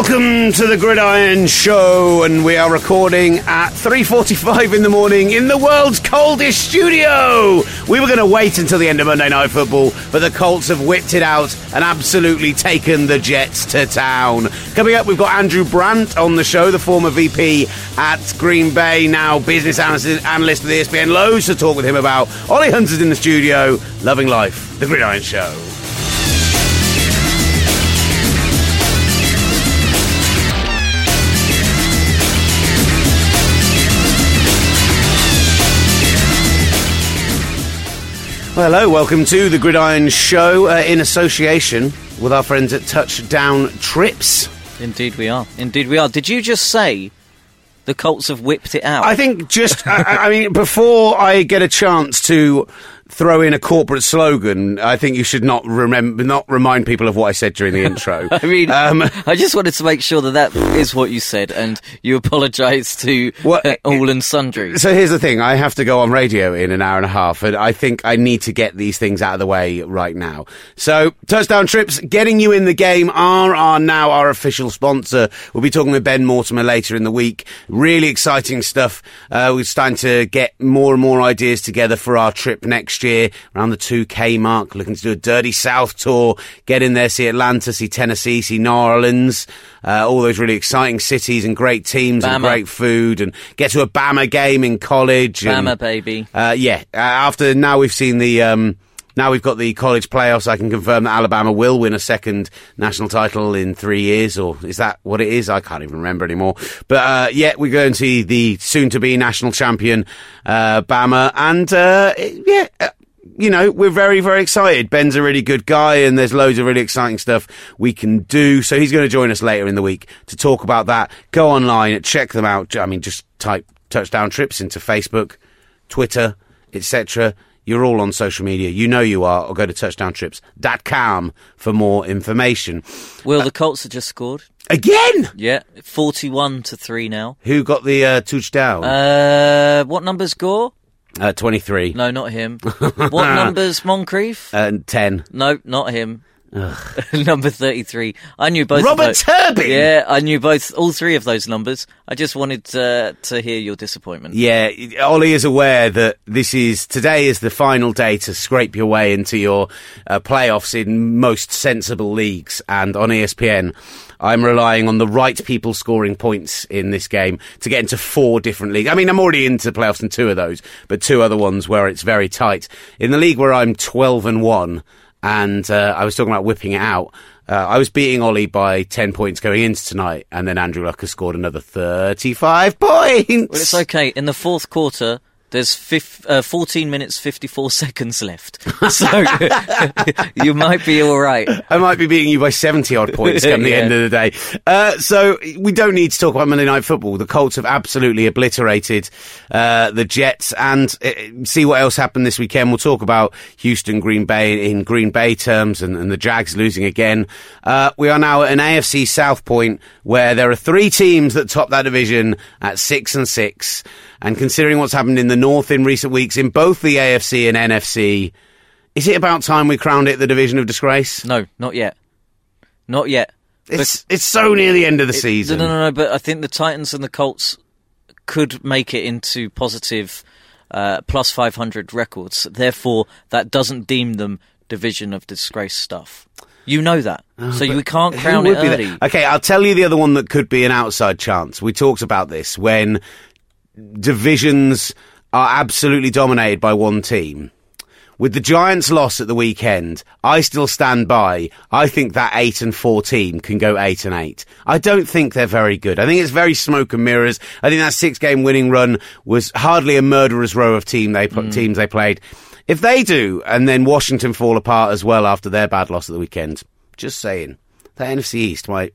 Welcome to the Gridiron Show, and we are recording at 3:45 in the morning in the world's coldest studio. We were going to wait until the end of Monday Night Football, but the Colts have whipped it out and absolutely taken the Jets to town. Coming up, we've got Andrew Brandt on the show, the former VP at Green Bay, now business analyst, analyst the ESPN. Loads to talk with him about. Olly Hunter's in the studio, loving life. The Gridiron Show. Well, hello, welcome to the Gridiron Show uh, in association with our friends at Touchdown Trips. Indeed, we are. Indeed, we are. Did you just say the Colts have whipped it out? I think just, I, I mean, before I get a chance to throw in a corporate slogan, I think you should not remember, not remind people of what I said during the intro. I mean, Um, I just wanted to make sure that that is what you said, and you apologise to uh, all and sundry. So here's the thing: I have to go on radio in an hour and a half, and I think I need to get these things out of the way right now. So, touchdown trips, getting you in the game, are are now our official sponsor. We'll be talking with Ben Mortimer later in the week. Really exciting stuff. Uh, we're starting to get more and more ideas together for our trip next year, around the 2K mark. Looking to do a Dirty South tour, get in there, see Atlanta, see Tennessee, see New Orleans, uh, all those really exciting cities and great teams and great food, and get to a Bama game in college. and- Bama, baby. uh, yeah. After now we've seen the. Um, now we've got the college playoffs. I can confirm that Alabama will win a second national title in three years, or is that what it is? I can't even remember anymore. But uh, yeah, we're going to see the soon-to-be national champion uh, Bama, and uh, yeah. Uh, you know, we're very, very excited. Ben's a really good guy and there's loads of really exciting stuff we can do. So he's going to join us later in the week to talk about that. Go online, check them out. I mean, just type touchdown trips into Facebook, Twitter, etc. You're all on social media. You know you are, or go to touchdowntrips.com for more information. Will the Colts have just scored? Again! Yeah, forty-one to three now. Who got the uh, touchdown? Uh, what numbers Gore? Uh, 23. No, not him. what numbers Moncrief? Uh, 10. No, not him. Number thirty-three. I knew both. Robert those- Turbin! Yeah, I knew both, all three of those numbers. I just wanted uh, to hear your disappointment. Yeah, Olly is aware that this is today is the final day to scrape your way into your uh, playoffs in most sensible leagues, and on ESPN. I'm relying on the right people scoring points in this game to get into four different leagues. I mean, I'm already into the playoffs in two of those, but two other ones where it's very tight. In the league where I'm 12 and 1, and uh, I was talking about whipping it out, uh, I was beating Olly by 10 points going into tonight, and then Andrew Luck has scored another 35 points. Well, it's okay. In the fourth quarter, there's fif- uh, 14 minutes 54 seconds left, so you might be all right. I might be beating you by 70 odd points come the Yeah. end of the day. Uh, so we don't need to talk about Monday Night Football. The Colts have absolutely obliterated uh, the Jets and uh, see what else happened this weekend. We'll talk about Houston, Green Bay in Green Bay terms and, and the Jags losing again. Uh, we are now at an AFC South point where there are three teams that top that division at six and six. And considering what's happened in the North in recent weeks in both the AFC and NFC, is it about time we crowned it the division of disgrace? No, not yet. Not yet. It's it's so near the end of the No, season. no, no, no. But I think the Titans and the Colts could make it into positive uh, plus 500 records. Therefore, that doesn't deem them division of disgrace stuff. You know that, so you can't crown it early. Okay, I'll tell you the other one that could be an outside chance. We talked about this when divisions are absolutely dominated by one team. With the Giants' loss at the weekend, I still stand by. I think that eight and four team can go eight and eight. I don't think they're very good. I think it's very smoke and mirrors. I think that six-game winning run was hardly a murderer's row of team they Mm. teams they played. If they do, and then Washington fall apart as well after their bad loss at the weekend, just saying, that NFC East might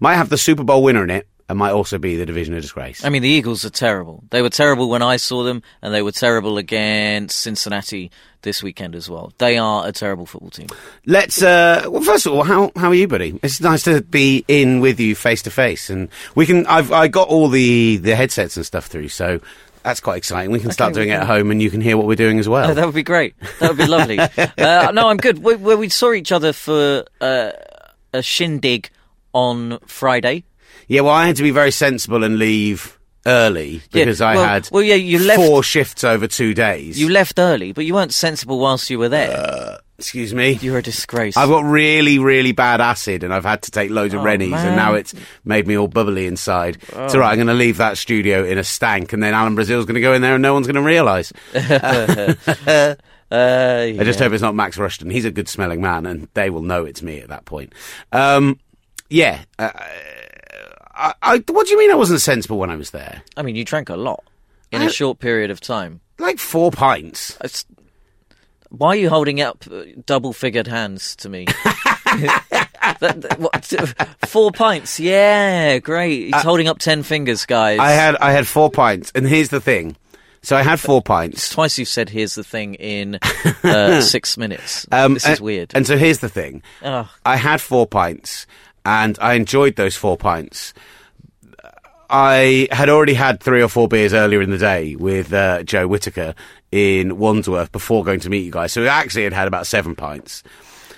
might have the Super Bowl winner in it, and might also be the division of disgrace. I mean, the Eagles are terrible. They were terrible when I saw them, and they were terrible against Cincinnati this weekend as well. They are a terrible football team. Let's. Uh, well, first of all, how how are you, buddy? It's nice to be in with you face to face, and we can. I've I got all the the headsets and stuff through, so that's quite exciting. We can start Okay, doing it at home, and you can hear what we're doing as well. Oh, that would be great. That would be lovely. uh, no, I'm good. We, we, we saw each other for uh, a shindig on Friday. Yeah, well, I had to be very sensible and leave early Yeah, because I well- had well, yeah, you left- four shifts over two days. You left early, but you weren't sensible whilst you were there. Excuse me. You're a disgrace. I've got really, really bad acid, and I've had to take loads of Oh, Rennies, and now it's made me all bubbly inside. It's all right. I'm going to leave that studio in a stank, and then Alan Brazil's going to go in there, and no one's going to realise. uh, I just hope it's not Max Rushton. He's a good smelling man, and they will know it's me at that point. Um, yeah. Uh, I, I, what do you mean I wasn't sensible when I was there? I mean, you drank a lot in I- a short period of time. Like four pints. It's, why are you holding up uh, double-figured hands to me? That- that- what, four pints, yeah, great. He's holding up ten fingers, guys. Uh, I had I had four pints, and here's the thing. So I had four pints. twice. You've said "here's the thing" in uh, six minutes. Um, this is and- weird. And so here's the thing. Ugh. I had four pints, and I enjoyed those four pints. I had already had three or four beers earlier in the day with uh, Joe Whitaker in Wandsworth before going to meet you guys. So I actually, had had about seven pints.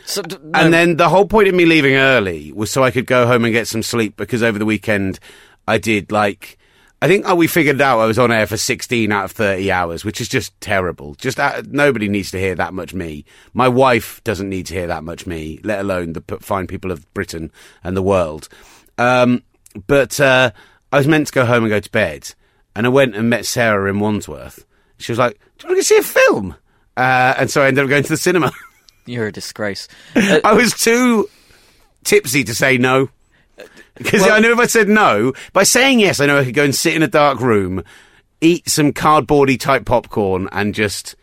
So, no, And then the whole point of me leaving early was so I could go home and get some sleep because over the weekend I did like. I think uh, we figured out I was on air for 16 out of 30 hours, which is just terrible. Just uh, nobody needs to hear that much me. My wife doesn't need to hear that much me, let alone the fine people of Britain and the world. Um, but uh, I was meant to go home and go to bed, and I went and met Sarah in Wandsworth. She was like, "Do you want to go see a film?" Uh, and so I ended up going to the cinema. you're a disgrace. I was too tipsy to say no. Because Well- I knew if I said no, by saying yes, I know I could go and sit in a dark room, eat some cardboardy type popcorn, and just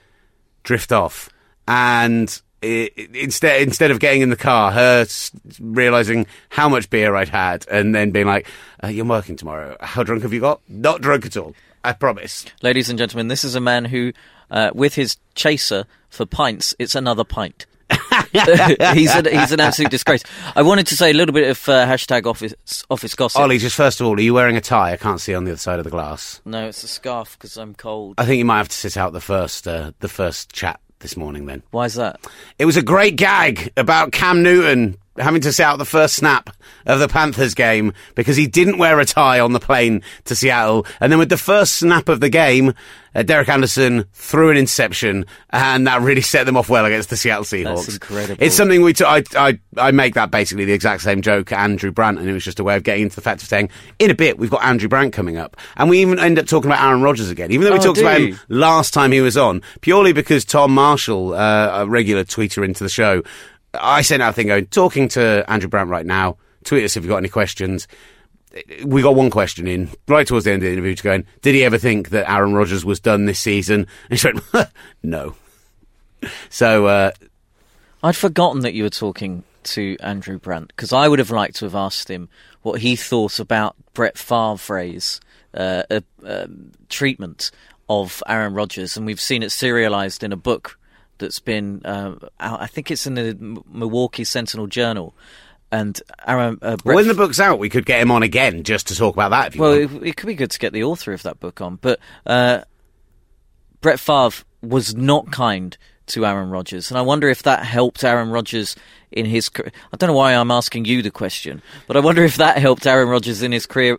drift off. And i i- instead, instead of getting in the car, her s- realizing how much beer I'd had, and then being like, uh, "You're working tomorrow. How drunk have you got? Not drunk at all. I promise." Ladies and gentlemen, this is a man who, uh, with his chaser for pints, it's another pint. he's, an, he's an absolute disgrace. I wanted to say a little bit of uh, hashtag office office gossip. Olly, just first of all, are you wearing a tie? I can't see on the other side of the glass. No, it's a scarf because I'm cold. I think you might have to sit out the first uh, the first chat this morning. Then Why is that? it was a great gag about Cam Newton having to sit out the first snap of the Panthers game because he didn't wear a tie on the plane to Seattle, and then with the first snap of the game, uh, Derek Anderson threw an inception, and that really set them off well against the Seattle Seahawks. That's incredible. It's something we t- I, I I make that basically the exact same joke Andrew Brandt, and it was just a way of getting into the fact of saying in a bit we've got Andrew Brandt coming up, and we even end up talking about Aaron Rodgers again, even though we Oh, talked about him last time he was on, purely because Tom Marshall, uh, a regular tweeter into the show, I sent out a thing going, talking to Andrew Brandt right now, tweet us if you've got any questions. We got one question in right towards the end of the interview, going, did he ever think that Aaron Rodgers was done this season? And he went, no. So, uh, I'd forgotten that you were talking to Andrew Brandt because I would have liked to have asked him what he thought about Brett Favre's uh, uh, um, treatment of Aaron Rodgers, and we've seen it serialized in a book that's been uh, out. I think it's in the Milwaukee Sentinel Journal. And Aaron, uh, Brett when the book's out, we could get him on again just to talk about that if you well, it, it could be good to get the author of that book on, but uh, Brett Favre was not kind to Aaron Rodgers, and I wonder if that helped Aaron Rodgers in his. car- I don't know why I'm asking you the question, but I wonder if that helped Aaron Rodgers in his career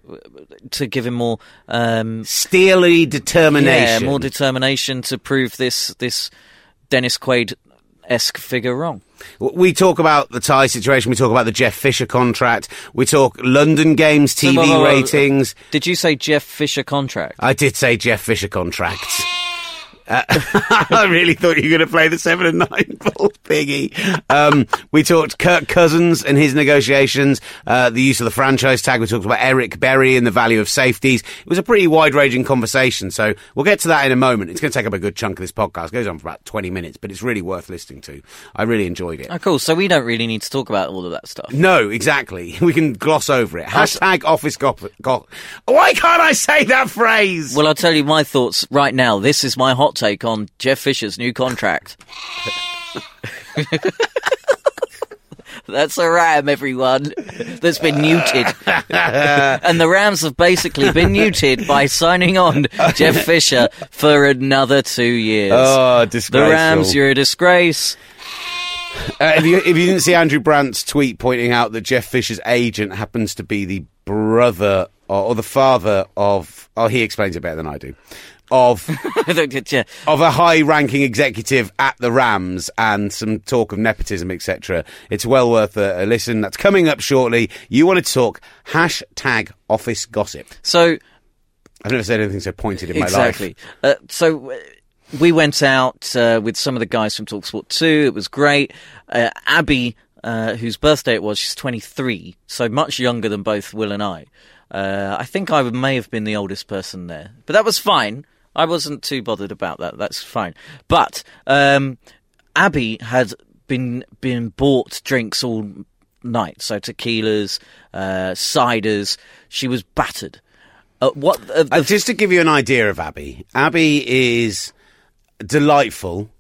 to give him more, um, Steely yeah, determination. more determination to prove this this Dennis Quaid esque figure wrong. We talk about the tie situation. We talk about the Jeff Fisher contract. We talk London games TV whoa, whoa, whoa. ratings. Did you say Jeff Fisher contract? I did say Jeff Fisher contracts. Uh, I really thought you were going to play the seven and nine ball piggy. Um, we talked Kirk Cousins and his negotiations, uh, the use of the franchise tag. We talked about Eric Berry and the value of safeties. It was a pretty wide ranging conversation. So we'll get to that in a moment. It's going to take up a good chunk of this podcast. It goes on for about 20 minutes, but it's really worth listening to. I really enjoyed it. Oh, cool. So we don't really need to talk about all of that stuff. No, exactly. We can gloss over it. Hashtag office gossip. Go- Why can't I say that phrase? Well, I'll tell you my thoughts right now. This is my hot take on Jeff Fisher's new contract. That's a ram, everyone, that's been neutered. and the Rams have basically been neutered by signing on Jeff Fisher for another two years. oh, the. Rams, you're a disgrace. Uh, if, you, if you didn't see Andrew Brandt's tweet pointing out that Jeff Fisher's agent happens to be the brother or, or the father of, oh, he explains it better than I do, of of a high-ranking executive at the Rams and some talk of nepotism, etc. It's well worth a, a listen. That's coming up shortly. You wanted to talk hashtag office gossip. So I've never said anything so pointed in my exactly. life. Uh, so uh, we went out uh, with some of the guys from Talksport 2. It was great. Uh, Abby, uh, whose birthday it was, she's 23, so much younger than both Will and I. Uh, I think I may have been the oldest person there, but that was fine. I wasn't too bothered about that. That's fine. But um, Abby had been been bought drinks all night, so tequilas, uh, ciders. She was battered. Uh, what? Uh, Uh, just to give you an idea of Abby, Abby is delightful.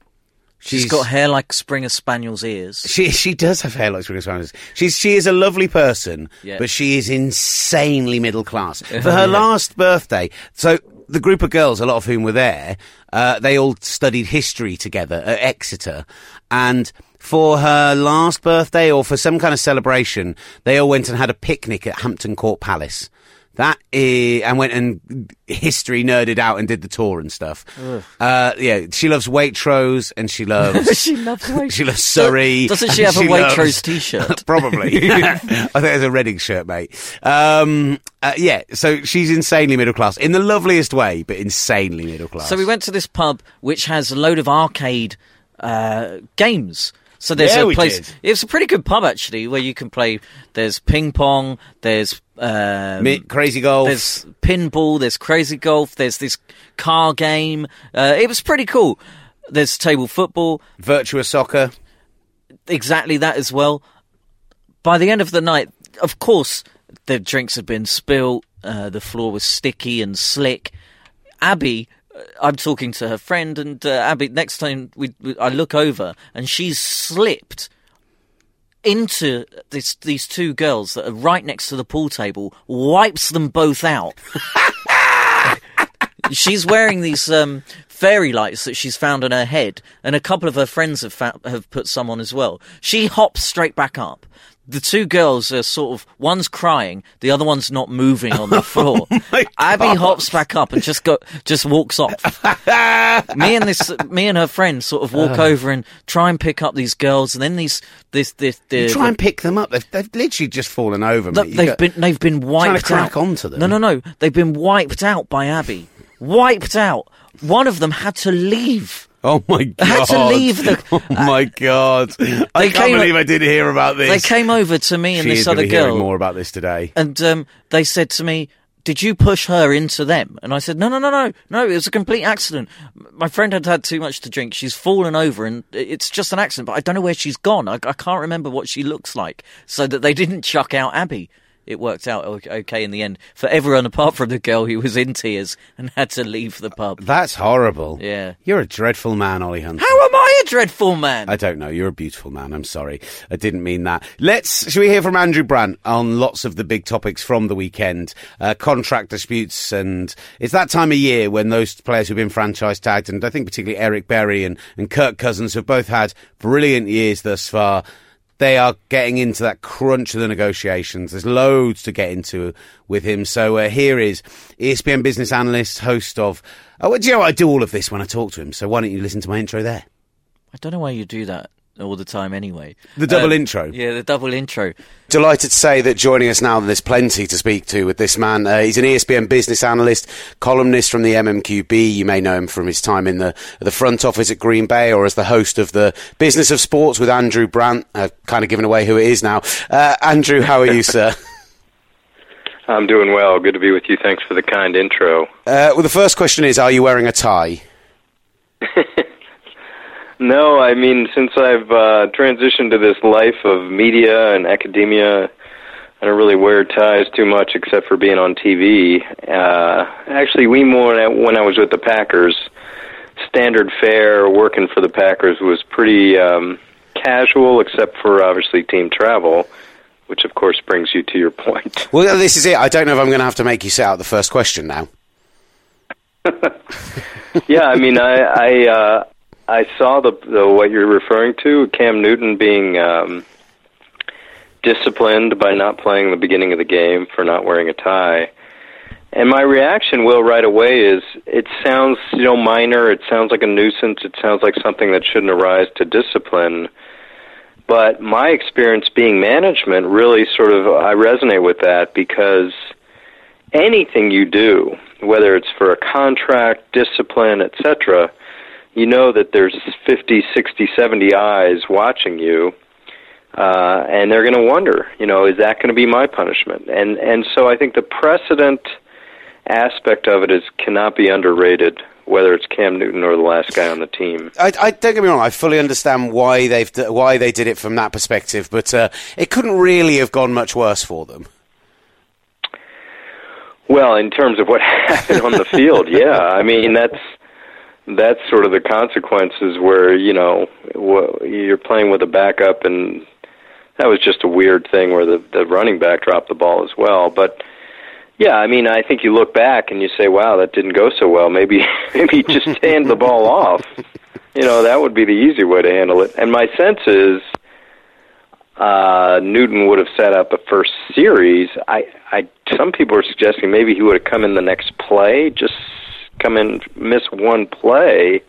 she's got hair like Springer Spaniel's ears. She she does have hair like Springer Spaniels. She's she is a lovely person, Yeah. but she is insanely middle class. For her last birthday, so the group of girls, a lot of whom were there, uh, they all studied history together at Exeter, and for her last birthday or for some kind of celebration, they all went and had a picnic at Hampton Court Palace. That is, and went and history nerded out and did the tour and stuff. Uh, yeah, she loves Waitrose and she loves she loves Waitrose. she loves Surrey. Doesn't she and have a loves- Waitrose t-shirt? Probably. I think it's a Reading shirt, mate. Um, uh, yeah, so she's insanely middle class in the loveliest way, but insanely middle class. So we went to this pub which has a load of arcade uh, games. So there's Yeah, a place. did. It's a pretty good pub actually, where you can play. There's ping pong. There's um, crazy golf. There's pinball. There's crazy golf. There's this car game. Uh, it was pretty cool. There's table football. virtuous soccer. Exactly that as well. By the end of the night, of course, the drinks had been spilled. Uh, the floor was sticky and slick. Abby, I'm talking to her friend, and uh, Abby. Next time we, we, I look over, and she's slipped into this, these two girls that are right next to the pool table, wipes them both out. she's wearing these um, fairy lights that she's found on her head, and a couple of her friends have fa- have put some on as well. She hops straight back up. The two girls are sort of one's crying, the other one's not moving on the oh floor. my Abby God. hops back up and just go just walks off. me and this me and her friend sort of walk uh. over and try and pick up these girls, and then these this this the, Try and pick them up. They've, they've literally just fallen over. Look. They've got- been they've been wiped to crack out. onto them. No, no, no. They've been wiped out by Abby. Wiped out. One of them had to leave. Oh my god! I had to leave the- Oh my god! I can't came- believe I didn't hear about this. They came over to me and she this other girl, more about this today. and um, they said to me, "Did you push her into them?" And I said, "No, no, no, no, no. It was a complete accident. My friend had had too much to drink. She's fallen over, and it's just an accident. But I don't know where she's gone. I, I can't remember what she looks like, so that they didn't chuck out Abby." It worked out okay in the end for everyone apart from the girl who was in tears and had to leave the pub. That's horrible. Yeah. You're a dreadful man, Olly Hunter. How am I a dreadful man? I don't know. You're a beautiful man. I'm sorry. I didn't mean that. Let's, shall we hear from Andrew Brandt on lots of the big topics from the weekend? Uh, contract disputes and it's that time of year when those players who've been franchise tagged and I think particularly Eric Berry and, and Kirk Cousins have both had brilliant years thus far. They are getting into that crunch of the negotiations. There's loads to get into with him. So uh, here is ESPN business analyst, host of. Oh, do you know what? I do all of this when I talk to him. So why don't you listen to my intro there? I don't know why you do that all the time anyway. The double Uh, intro. Yeah, the double intro. Delighted to say that joining us now, there's plenty to speak to with this man. Uh, he's an ESPN business analyst, columnist from the MMQB. You may know him from his time in the the front office at Green Bay or as the host of the Business of Sports with Andrew Brandt. I've kind of given away who it is now. Uh, Andrew, how are you, sir? I'm doing well. Good to be with you. Thanks for the kind intro. Uh, well, the first question is, are you wearing a tie? No, I mean, since I've uh, transitioned to this life of media and academia, I don't really wear ties too much except for being on TV. Uh, actually, we more when I was with the Packers, standard fare working for the Packers was pretty um, casual, except for obviously team travel, which of course brings you to your point. Well, this is it. I don't know if I'm going to have to make you set out the first question now. yeah, I mean, I I, uh, I saw the, the what you're referring to, Cam Newton being um, disciplined by not playing the beginning of the game for not wearing a tie. And my reaction, Will, right away is it sounds, you know, minor. It sounds like a nuisance. It sounds like something that shouldn't arise to discipline. But my experience being management really sort of, I resonate with that because anything you do, whether it's for a contract, discipline, etc., you know that there's 50, 60, 70 eyes watching you uh, and they're going to wonder, you know, is that going to be my punishment? And and so I think the precedent aspect of it is cannot be underrated. Whether it's Cam Newton or the last guy on the team, I, I don't get me wrong. I fully understand why they've why they did it from that perspective, but uh, it couldn't really have gone much worse for them. Well, in terms of what happened on the field, yeah, I mean that's that's sort of the consequences where you know you're playing with a backup and that was just a weird thing where the the running back dropped the ball as well. But yeah, I mean, I think you look back and you say, "Wow, that didn't go so well." Maybe maybe just hand the ball off. You know, that would be the easy way to handle it. And my sense is uh, Newton would have set up a first series. I, I, some people are suggesting maybe he would have come in the next play, just come in, miss one play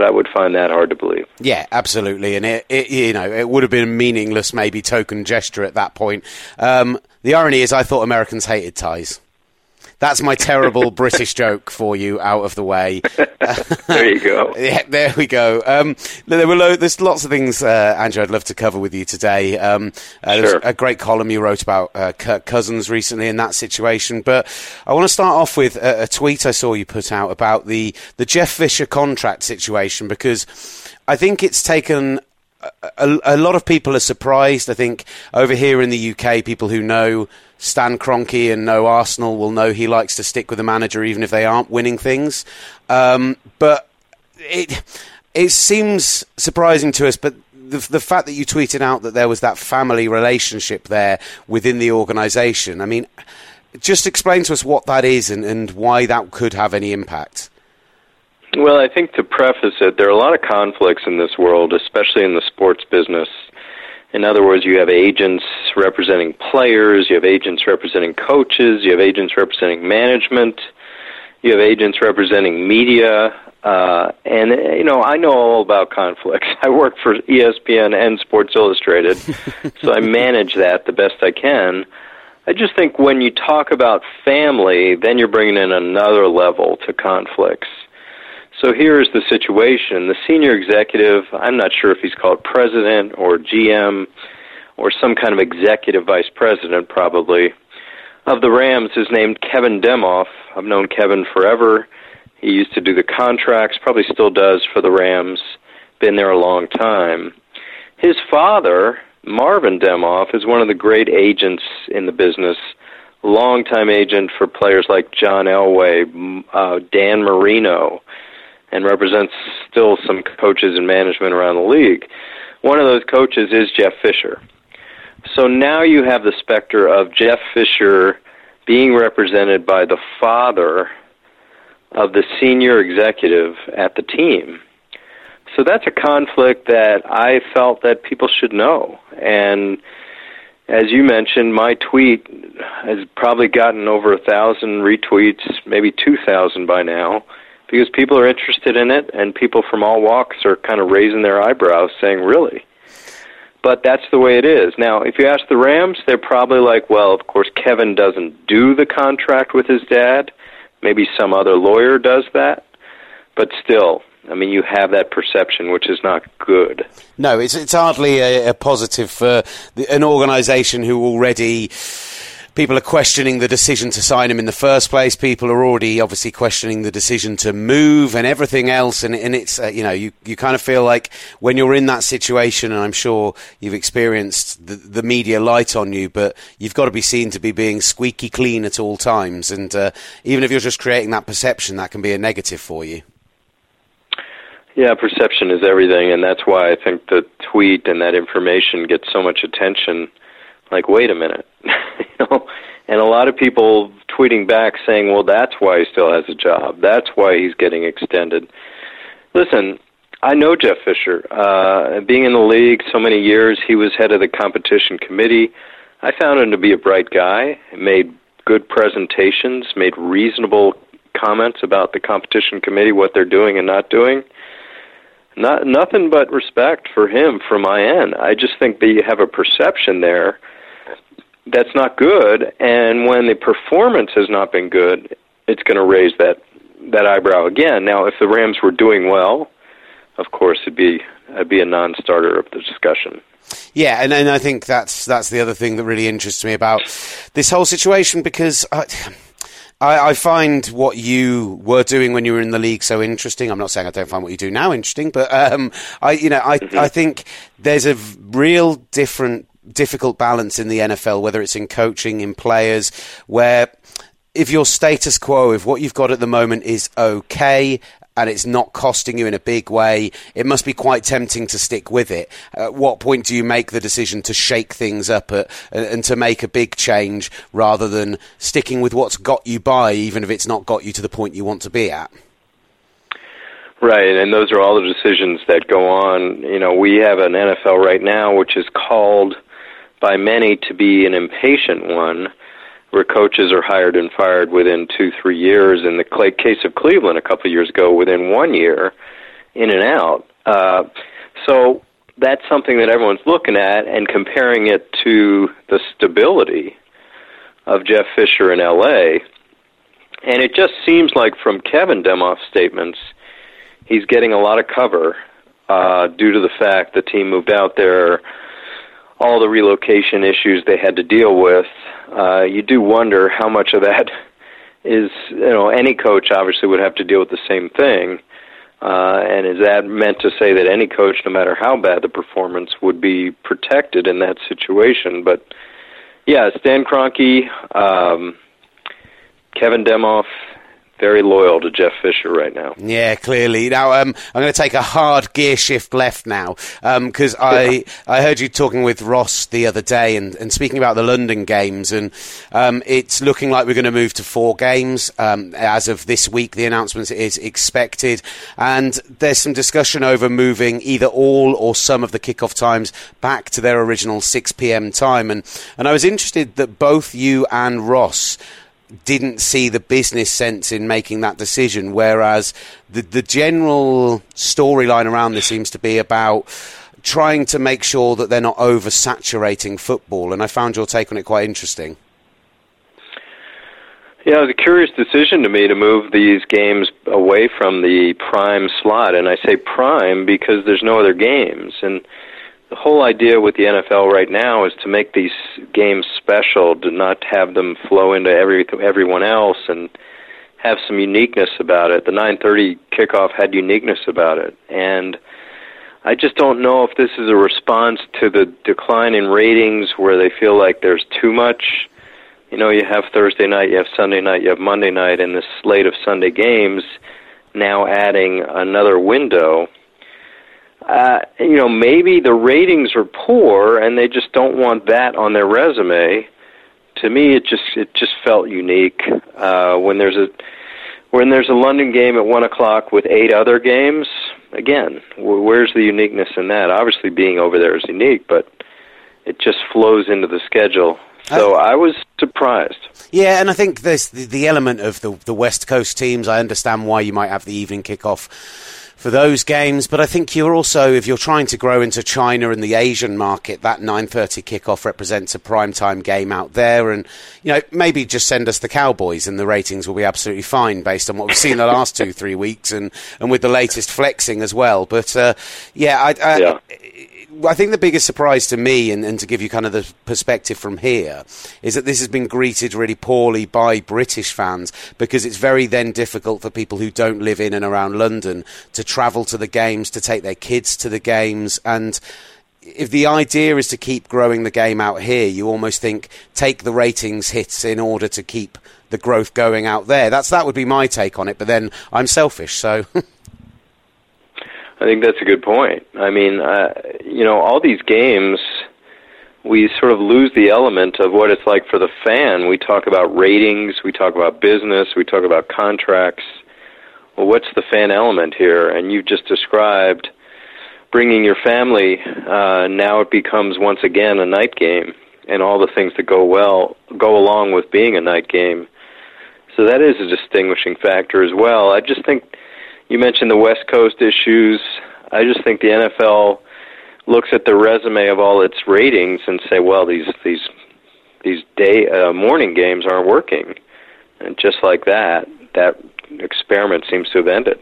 but I would find that hard to believe. Yeah, absolutely, and it, it you know it would have been a meaningless, maybe token gesture at that point. Um, the irony is, I thought Americans hated ties. That's my terrible British joke for you out of the way. there you go. yeah, there we go. Um, there were lo- there's lots of things, uh, Andrew, I'd love to cover with you today. Um, uh, sure. a great column you wrote about uh, Kirk Cousins recently in that situation, but I want to start off with a, a tweet I saw you put out about the the Jeff Fisher contract situation because I think it's taken a, a, lot of people are surprised. I think over here in the UK, people who know Stan Kroenke and know Arsenal will know he likes to stick with a manager even if they aren't winning things. Um, but it it seems surprising to us, but. The, the fact that you tweeted out that there was that family relationship there within the organisation, I mean, just explain to us what that is and, and why that could have any impact. Well, I think to preface it, there are a lot of conflicts in this world, especially in the sports business. In other words, you have agents representing players, you have agents representing coaches, you have agents representing management, you have agents representing media, uh, and you know I know all about conflicts. I work for ESPN and Sports Illustrated, so I manage that the best I can. I just think when you talk about family, then you're bringing in another level to conflicts. So here is the situation. The senior executive, I'm not sure if he's called president or GM or some kind of executive vice president, probably, of the Rams is named Kevin Demoff. I've known Kevin forever. He used to do the contracts, probably still does for the Rams, been there a long time. His father, Marvin Demoff, is one of the great agents in the business, longtime agent for players like John Elway, uh, Dan Marino, and represents still some coaches and management around the league. One of those coaches is Jeff Fisher. So now you have the specter of Jeff Fisher being represented by the father of the senior executive at the team. So that's a conflict that I felt that people should know. And as you mentioned, my tweet has probably gotten over a thousand retweets, maybe two thousand by now because people are interested in it and people from all walks are kind of raising their eyebrows saying, really? But that's the way it is. Now, if you ask the Rams, they're probably like, well, of course, Kevin doesn't do the contract with his dad. Maybe some other lawyer does that. But still, I mean, you have that perception, which is not good. No, it's it's hardly a, a positive for the, an organisation who already people are questioning the decision to sign him in the first place. People are already obviously questioning the decision to move and everything else. And, and it's, uh, you know, you, you kind of feel like when you're in that situation, and I'm sure you've experienced the, the media light on you, but you've got to be seen to be being squeaky clean at all times. And uh, even if you're just creating that perception, that can be a negative for you. Yeah, perception is everything, and that's why I think the tweet and that information gets so much attention like, wait a minute, you know, and a lot of people tweeting back saying, well, that's why he still has a job. That's why he's getting extended. Listen, I know Jeff Fisher. Uh, being in the league so many years, he was head of the competition committee. I found him to be a bright guy. Made good presentations. Made reasonable comments about the competition committee, what they're doing and not doing. Not nothing but respect for him from my end. I just think that you have a perception there that's not good, and when the performance has not been good, it's going to raise that that eyebrow again. Now, if the Rams were doing well, of course, it'd be it'd be a non-starter of the discussion. Yeah, and, and I think that's that's the other thing that really interests me about this whole situation because. I, I, I, find what you were doing when you were in the league so interesting. I'm not saying I don't find what you do now interesting, but um, I, you know, I, mm-hmm. I think there's a real different, difficult balance in the NFL, whether it's in coaching, in players, where if your status quo, if what you've got at the moment is okay and it's not costing you in a big way, it must be quite tempting to stick with it. At what point do you make the decision to shake things up at, uh, and to make a big change rather than sticking with what's got you by, even if it's not got you to the point you want to be at? Right, and those are all the decisions that go on. You know, we have an NFL right now which is called by many to be an impatient one where coaches are hired and fired within two, three years. In the case of Cleveland a couple of years ago, within one year, in and out. Uh, so that's something that everyone's looking at and comparing it to the stability of Jeff Fisher in L.A. And it just seems like from Kevin Demoff's statements, he's getting a lot of cover uh, due to the fact the team moved out there all the relocation issues they had to deal with, uh, you do wonder how much of that is, you know, any coach obviously would have to deal with the same thing. Uh, and is that meant to say that any coach, no matter how bad the performance, would be protected in that situation? But yeah, Stan Kroenke, um, Kevin Demoff, very loyal to Jeff Fisher right now. Yeah, clearly. Now, um, I'm going to take a hard gear shift left now because um, I I heard you talking with Ross the other day and, and speaking about the London games, and um, it's looking like we're going to move to four games um, as of this week. The announcement is expected, and there's some discussion over moving either all or some of the kickoff times back to their original 6 p.m. time, and and I was interested that both you and Ross didn't see the business sense in making that decision, whereas the, the general storyline around this seems to be about trying to make sure that they're not oversaturating football. And I found your take on it quite interesting. Yeah, it was a curious decision to me to move these games away from the prime slot. And I say prime because there's no other games. And the whole idea with the NFL right now is to make these games special, to not have them flow into every everyone else, and have some uniqueness about it. The 9:30 kickoff had uniqueness about it, and I just don't know if this is a response to the decline in ratings, where they feel like there's too much. You know, you have Thursday night, you have Sunday night, you have Monday night, and this slate of Sunday games. Now adding another window uh, you know, maybe the ratings are poor and they just don't want that on their resume. To me, it just it just felt unique uh, when there's a when there's a London game at one o'clock with eight other games. Again, where's the uniqueness in that? Obviously, being over there is unique, but it just flows into the schedule. So I was surprised. Yeah, and I think there's the, the element of the the West Coast teams. I understand why you might have the evening kickoff for those games. But I think you're also, if you're trying to grow into China and the Asian market, that 9:30 kickoff represents a prime time game out there. And you know, maybe just send us the Cowboys, and the ratings will be absolutely fine based on what we've seen the last two three weeks, and and with the latest flexing as well. But uh, yeah, I, I, yeah. I think the biggest surprise to me, and, and, to give you kind of the perspective from here, is that this has been greeted really poorly by British fans because it's very then difficult for people who don't live in and around London to travel to the games, to take their kids to the games, and if the idea is to keep growing the game out here, you almost think take the ratings hits in order to keep the growth going out there. That's that would be my take on it. But then I'm selfish, so. I think that's a good point. I mean, uh, you know, all these games, we sort of lose the element of what it's like for the fan. We talk about ratings, we talk about business, we talk about contracts. well, what's the fan element here? And you've just described bringing your family. Uh, now it becomes once again a night game, and all the things that go well go along with being a night game. So that is a distinguishing factor as well. I just think you mentioned the West Coast issues. I just think the NFL looks at the resume of all its ratings and say, well, these these these day uh, morning games aren't working, and just like that, that experiment seems to have ended.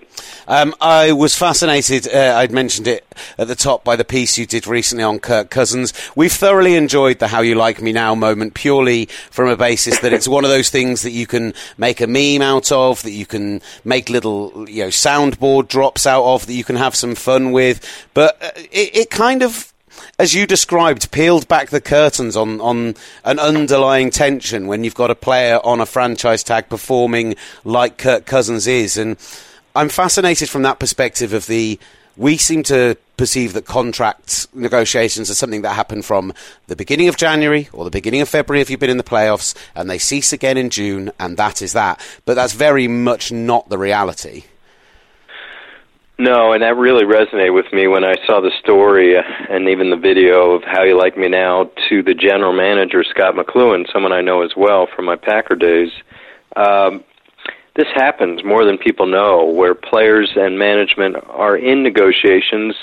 Um, I was fascinated, uh, I'd mentioned it at the top, by the piece you did recently on Kirk Cousins. We've thoroughly enjoyed the How You Like Me Now moment purely from a basis that it's one of those things that you can make a meme out of, that you can make little you know soundboard drops out of, that you can have some fun with. But uh, it, it kind of as you described, peeled back the curtains on, on an underlying tension when you've got a player on a franchise tag performing like Kirk Cousins is. And I'm fascinated from that perspective of the. We seem to perceive that contract negotiations are something that happen from the beginning of January or the beginning of February if you've been in the playoffs, and they cease again in June, and that is that. But that's very much not the reality. No, and that really resonated with me when I saw the story uh, and even the video of How You Like Me Now to the general manager, Scot McCloughan, someone I know as well from my Packer days. Um, this happens more than people know, where players and management are in negotiations.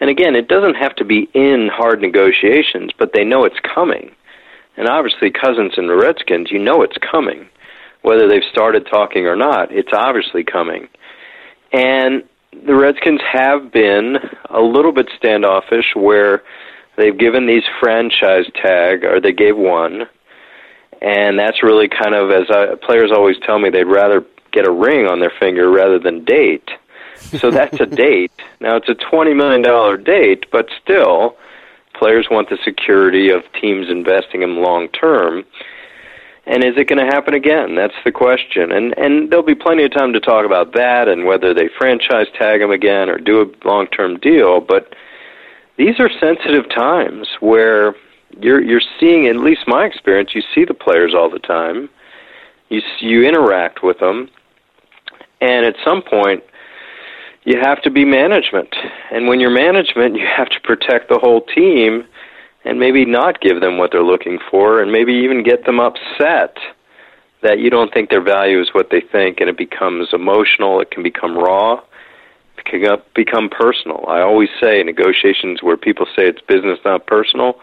And again, it doesn't have to be in hard negotiations, but they know it's coming. And obviously, Cousins and the Redskins, you know it's coming. Whether they've started talking or not, it's obviously coming. And the Redskins have been a little bit standoffish where they've given these franchise tag, or they gave one, and that's really kind of as I, players always tell me they'd rather get a ring on their finger rather than date. So that's a date. Now it's a twenty million dollar date, but still, players want the security of teams investing in long term. And is it going to happen again? That's the question. And and there'll be plenty of time to talk about that and whether they franchise tag him again or do a long-term deal. But these are sensitive times where you're you're seeing, at least my experience, you see the players all the time. You you interact with them, and at some point, you have to be management. And when you're management, you have to protect the whole team and maybe not give them what they're looking for and maybe even get them upset that you don't think their value is what they think and it becomes emotional it can become raw it can become personal. I always say negotiations where people say it's business not personal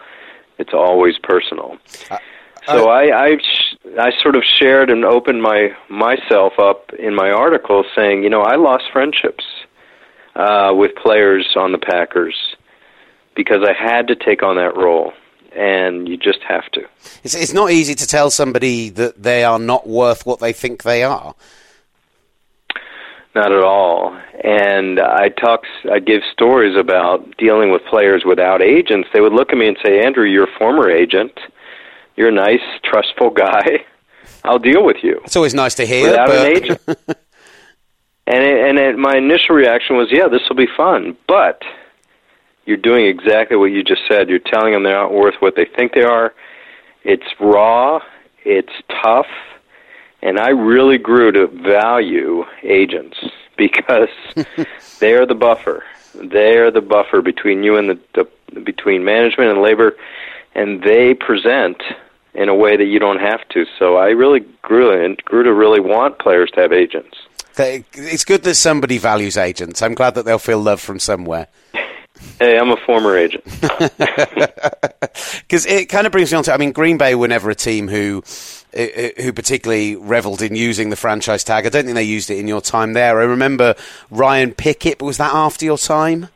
it's always personal. So I, I sh- I sort of shared and opened my myself up in my article saying, you know, I lost friendships uh, with players on the Packers because I had to take on that role, and you just have to. It's, it's not easy to tell somebody that they are not worth what they think they are. Not at all. And I talk, I give stories about dealing with players without agents. They would look at me and say, "Andrew, you're a former agent. You're a nice, trustful guy. I'll deal with you." It's always nice to hear. Without but... an agent. and it, and it, my initial reaction was, "Yeah, this will be fun," but you're doing exactly what you just said. You're telling them they're not worth what they think they are. It's raw, it's tough, and I really grew to value agents because they are the buffer. They are the buffer between you and the, the between management and labor, and they present in a way that you don't have to. So I really grew and grew to really want players to have agents. It's good that somebody values agents. I'm glad that they'll feel love from somewhere. Hey, I'm a former agent. Because it kind of brings me on to, I mean, Green Bay were never a team who who particularly revelled in using the franchise tag. I don't think they used it in your time there. I remember Ryan Pickett. Was that after your time?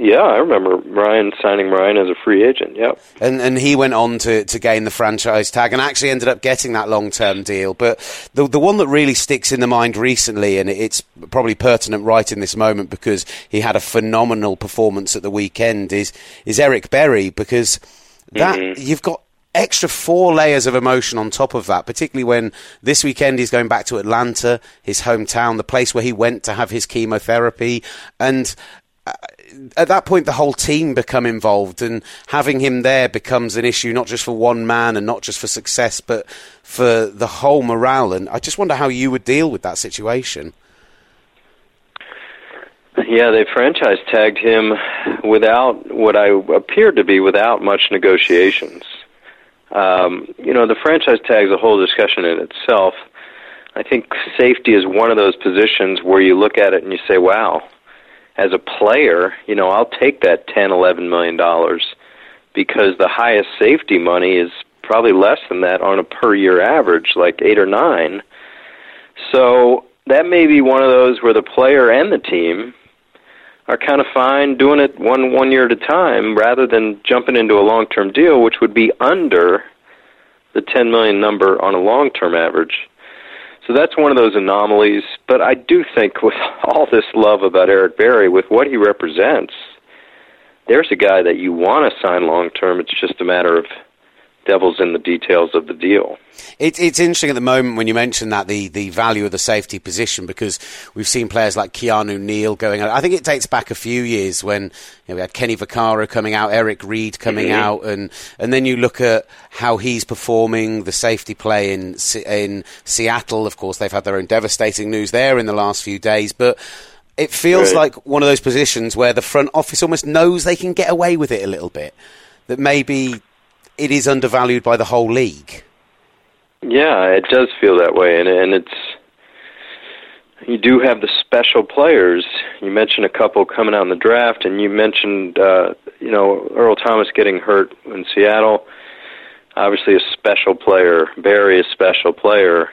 Yeah, I remember Ryan signing Ryan as a free agent. Yep. And and he went on to, to gain the franchise tag and actually ended up getting that long term deal. But the the one that really sticks in the mind recently, and it's probably pertinent right in this moment because he had a phenomenal performance at the weekend, is is Eric Berry because that mm-hmm. you've got extra four layers of emotion on top of that, particularly when this weekend he's going back to Atlanta, his hometown, the place where he went to have his chemotherapy, and at that point, the whole team become involved, and having him there becomes an issue not just for one man and not just for success, but for the whole morale. And I just wonder how you would deal with that situation. Yeah, they franchise tagged him without what I appeared to be without much negotiations. Um, you know, the franchise tag is a whole discussion in itself. I think safety is one of those positions where you look at it and you say, "Wow, as a player, you know, I'll take that ten, eleven million dollars because the highest safety money is probably less than that on a per year average, like eight or nine. So that may be one of those where the player and the team are kind of fine doing it one one year at a time rather than jumping into a long term deal, which would be under the ten million number on a long term average. So that's one of those anomalies. But I do think with all this love about Eric Berry, with what he represents, there's a guy that you want to sign long term. It's just a matter of devil's in the details of the deal. It, it's interesting at the moment when you mention that the, the value of the safety position because we've seen players like Keanu Neal going out. I think it dates back a few years when you know, we had Kenny Vaccaro coming out, Eric Reid coming mm-hmm. out, and and then you look at how he's performing, the safety play in in Seattle. Of course, they've had their own devastating news there in the last few days, but it feels right. like one of those positions where the front office almost knows they can get away with it a little bit. That maybe it is undervalued by the whole league. Yeah, it does feel that way, and and it's you do have the special players. You mentioned a couple coming out in the draft, and you mentioned uh, you know Earl Thomas getting hurt in Seattle. Obviously, a special player, Berry a special player,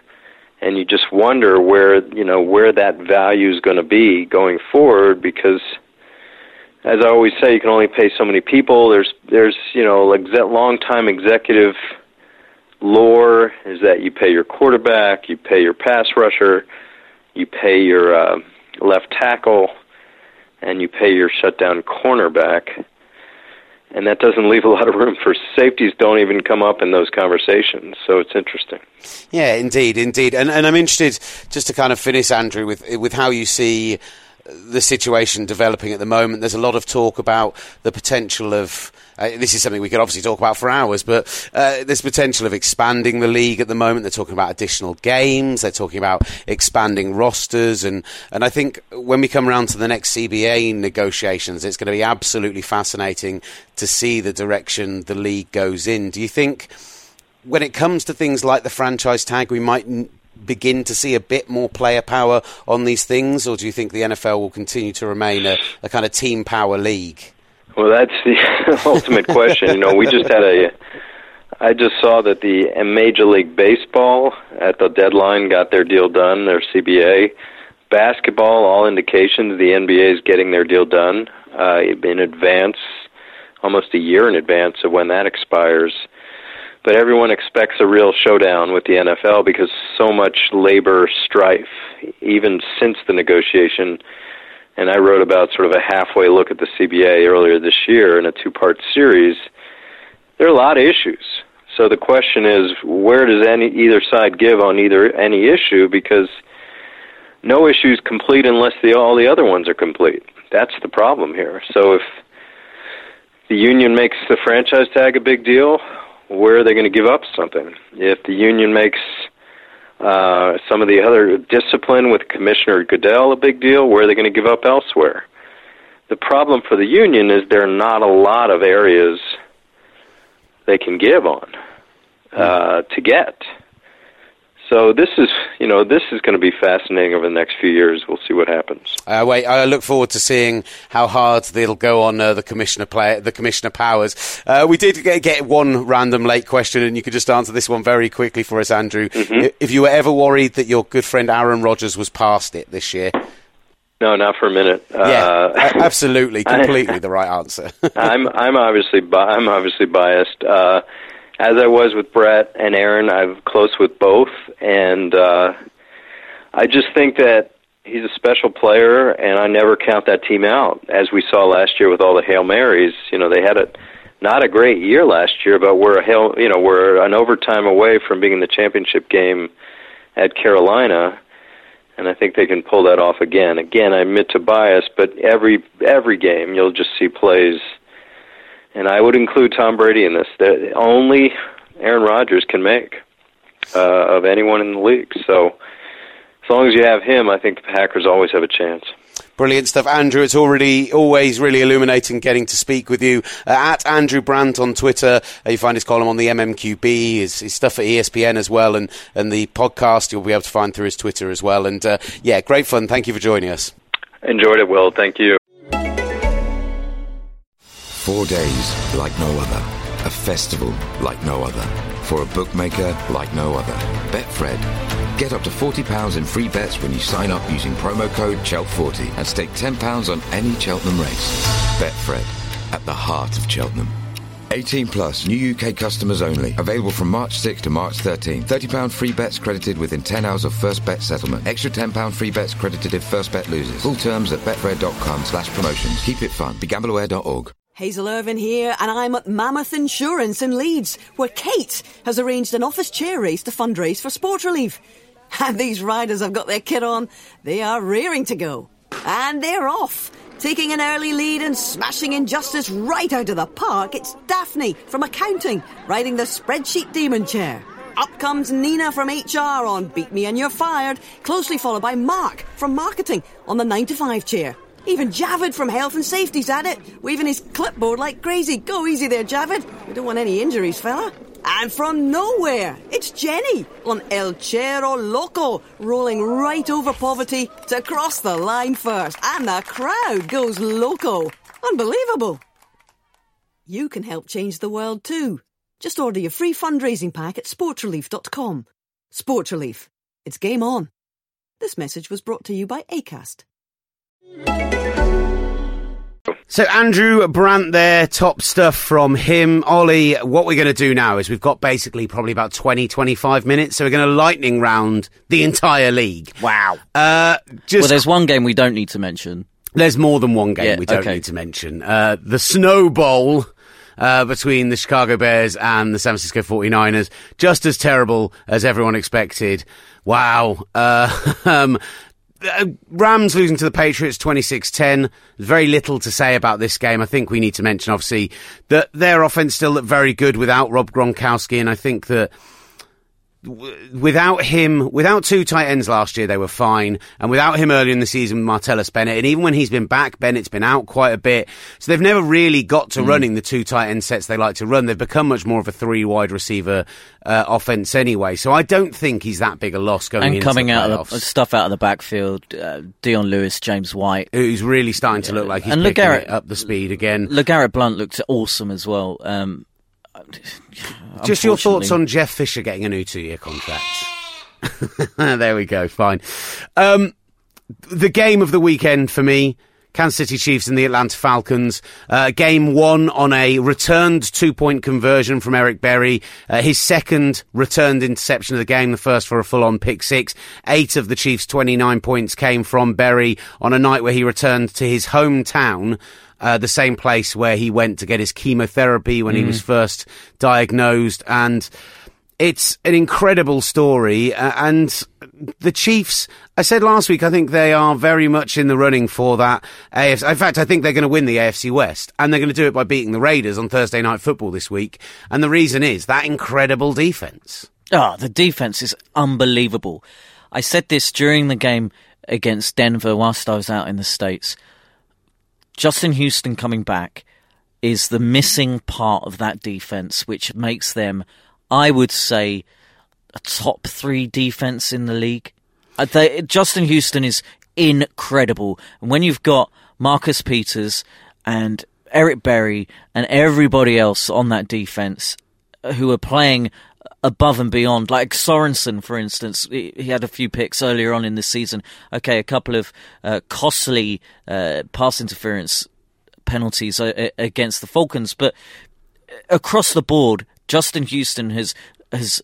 and you just wonder where you know where that value is going to be going forward because as I always say, you can only pay so many people. There's there's you know like that long time executive lore is that you pay your quarterback, you pay your pass rusher, you pay your uh, left tackle, and you pay your shutdown cornerback. And that doesn't leave a lot of room for safeties. Don't even come up in those conversations. So it's interesting. Yeah, indeed, indeed. And and I'm interested just to kind of finish, Andrew, with with how you see the situation developing at the moment. There's a lot of talk about the potential of. Uh, this is something we could obviously talk about for hours, but uh, there's potential of expanding the league at the moment. They're talking about additional games. They're talking about expanding rosters, and and I think when we come around to the next CBA negotiations, it's going to be absolutely fascinating to see the direction the league goes in. Do you think? When it comes to things like the franchise tag, we might begin to see a bit more player power on these things, or do you think the NFL will continue to remain a, a kind of team power league? Well, that's the ultimate question. You know, we just had a. I just saw that the Major League Baseball at the deadline got their deal done, their CBA. Basketball, all indications the NBA is getting their deal done uh, in advance, almost a year in advance of when that expires but everyone expects a real showdown with the NFL because so much labor strife, even since the negotiation. And I wrote about sort of a halfway look at the CBA earlier this year in a two part series. There are a lot of issues. So the question is, where does any either side give on either any issue? Because no issue is complete unless the, all the other ones are complete. That's the problem here. So if the union makes the franchise tag a big deal, where are they going to give up something? If the union makes uh, some of the other discipline with Commissioner Goodell a big deal, where are they going to give up elsewhere? The problem for the union is there are not a lot of areas they can give on uh, to get. So this is, you know, this is going to be fascinating over the next few years. We'll see what happens. Uh, wait, I look forward to seeing how hard they'll go on uh, the commissioner play, the commissioner powers. Uh, we did get, get, one random late question, and you could just answer this one very quickly for us, Andrew. Mm-hmm. If you were ever worried that your good friend Aaron Rodgers was past it this year. No, not for a minute. Yeah, uh, absolutely, completely the right answer. I'm I'm obviously bi- I'm obviously biased. As I was with Brett and Aaron, I'm close with both, and uh, I just think that he's a special player, and I never count that team out. As we saw last year with all the hail marys, you know, they had a not a great year last year, but we're a hail, you know, we're an overtime away from being in the championship game at Carolina. and I think they can pull that off again. Again, I admit to bias, but every every game you'll just see plays, and I would include Tom Brady in this. That only Aaron Rodgers can make uh, of anyone in the league. So as long as you have him, I think the Packers always have a chance. Brilliant stuff, Andrew. It's already always really illuminating getting to speak with you. Uh, at Andrew Brandt on Twitter, uh, you find his column on the MMQB, his, his, stuff at ESPN as well, and, and the podcast you'll be able to find through his Twitter as well. And uh, yeah, great fun. Thank you for joining us. Enjoyed it, Will. Thank you. Four days like no other. A festival like no other. For a bookmaker like no other. Betfred. Get up to £40 in free bets when you sign up using promo code CHELT40 and stake £10 on any Cheltenham race. Betfred. At the heart of Cheltenham. 18 plus, new UK customers only. Available from March 6 to March 13. £30 free bets credited within 10 hours of first bet settlement. Extra £10 free bets credited if first bet loses. Full terms at betfred.com slash promotions. Keep it fun. BeGambleAware.org. Hazel Irvine here, and I'm at Mammoth Insurance in Leeds, where Kate has arranged an office chair race to fundraise for sport relief. And these riders have got their kit on. They are rearing to go. And they're off. Taking an early lead and smashing injustice right out of the park, it's Daphne from accounting riding the spreadsheet demon chair. Up comes Nina from HR on Beat Me and You're Fired, closely followed by Mark from marketing on the 9 to 5 chair. Even Javid from Health and Safety's at it, waving his clipboard like crazy. Go easy there, Javid. We don't want any injuries, fella. And from nowhere, it's Jenny on El Chero Loco, rolling right over poverty to cross the line first. And the crowd goes loco. Unbelievable. You can help change the world too. Just order your free fundraising pack at sportsrelief.com. Sports Relief. It's game on. This message was brought to you by ACAST. So Andrew Brandt there, top stuff from him. Olly, what we're going to do now is we've got basically probably about 20, 25 minutes, so we're going to lightning round the entire league. Wow. Uh, just Well, there's one game we don't need to mention. There's more than one game Yeah, we don't okay. need to mention. Uh, the Snow Bowl uh, between the Chicago Bears and the San Francisco 49ers, just as terrible as everyone expected. Wow. Uh, um, uh, Rams losing to the Patriots 26-10. Very little to say about this game. I think we need to mention, obviously, that their offense still looked very good without Rob Gronkowski, and I think that without him, without two tight ends last year, they were fine. And without him earlier in the season, Martellus Bennett, and even when he's been back, Bennett's been out quite a bit. So they've never really got to running the two tight end sets they like to run. They've become much more of a three wide receiver uh, offense anyway. So I don't think he's that big a loss going And coming out of the stuff out of the backfield, uh, Dion Lewis, James White. Who's really starting to look like he's And picking LeGarrette- it up the speed again. LeGarrette Blount looked awesome as well. Um, Just your thoughts on Jeff Fisher getting a new two-year contract. there we go. Fine. Um, the game of the weekend for me. Kansas City Chiefs and the Atlanta Falcons. Uh, game one on a returned two point conversion from Eric Berry. Uh, his second returned interception of the game, the first for a full on pick six. Eight of the Chiefs' 29 points came from Berry on a night where he returned to his hometown. Uh, the same place where he went to get his chemotherapy when he was first diagnosed. And it's an incredible story. Uh, and the Chiefs, I said last week, I think they are very much in the running for that AFC. In fact, I think they're going to win the AFC West. And they're going to do it by beating the Raiders on Thursday Night Football this week. And the reason is that incredible defense. Ah, the defense is unbelievable. I said this during the game against Denver whilst I was out in the States. Justin Houston coming back is the missing part of that defense, which makes them, I would say, a top three defense in the league. Uh, they, Justin Houston is incredible. And when you've got Marcus Peters and Eric Berry and everybody else on that defense uh, who are playing above and beyond, like Sorensen, for instance, he, had a few picks earlier on in the season. Okay, a couple of uh, costly uh, pass interference penalties uh, against the Falcons, but across the board, Justin Houston has has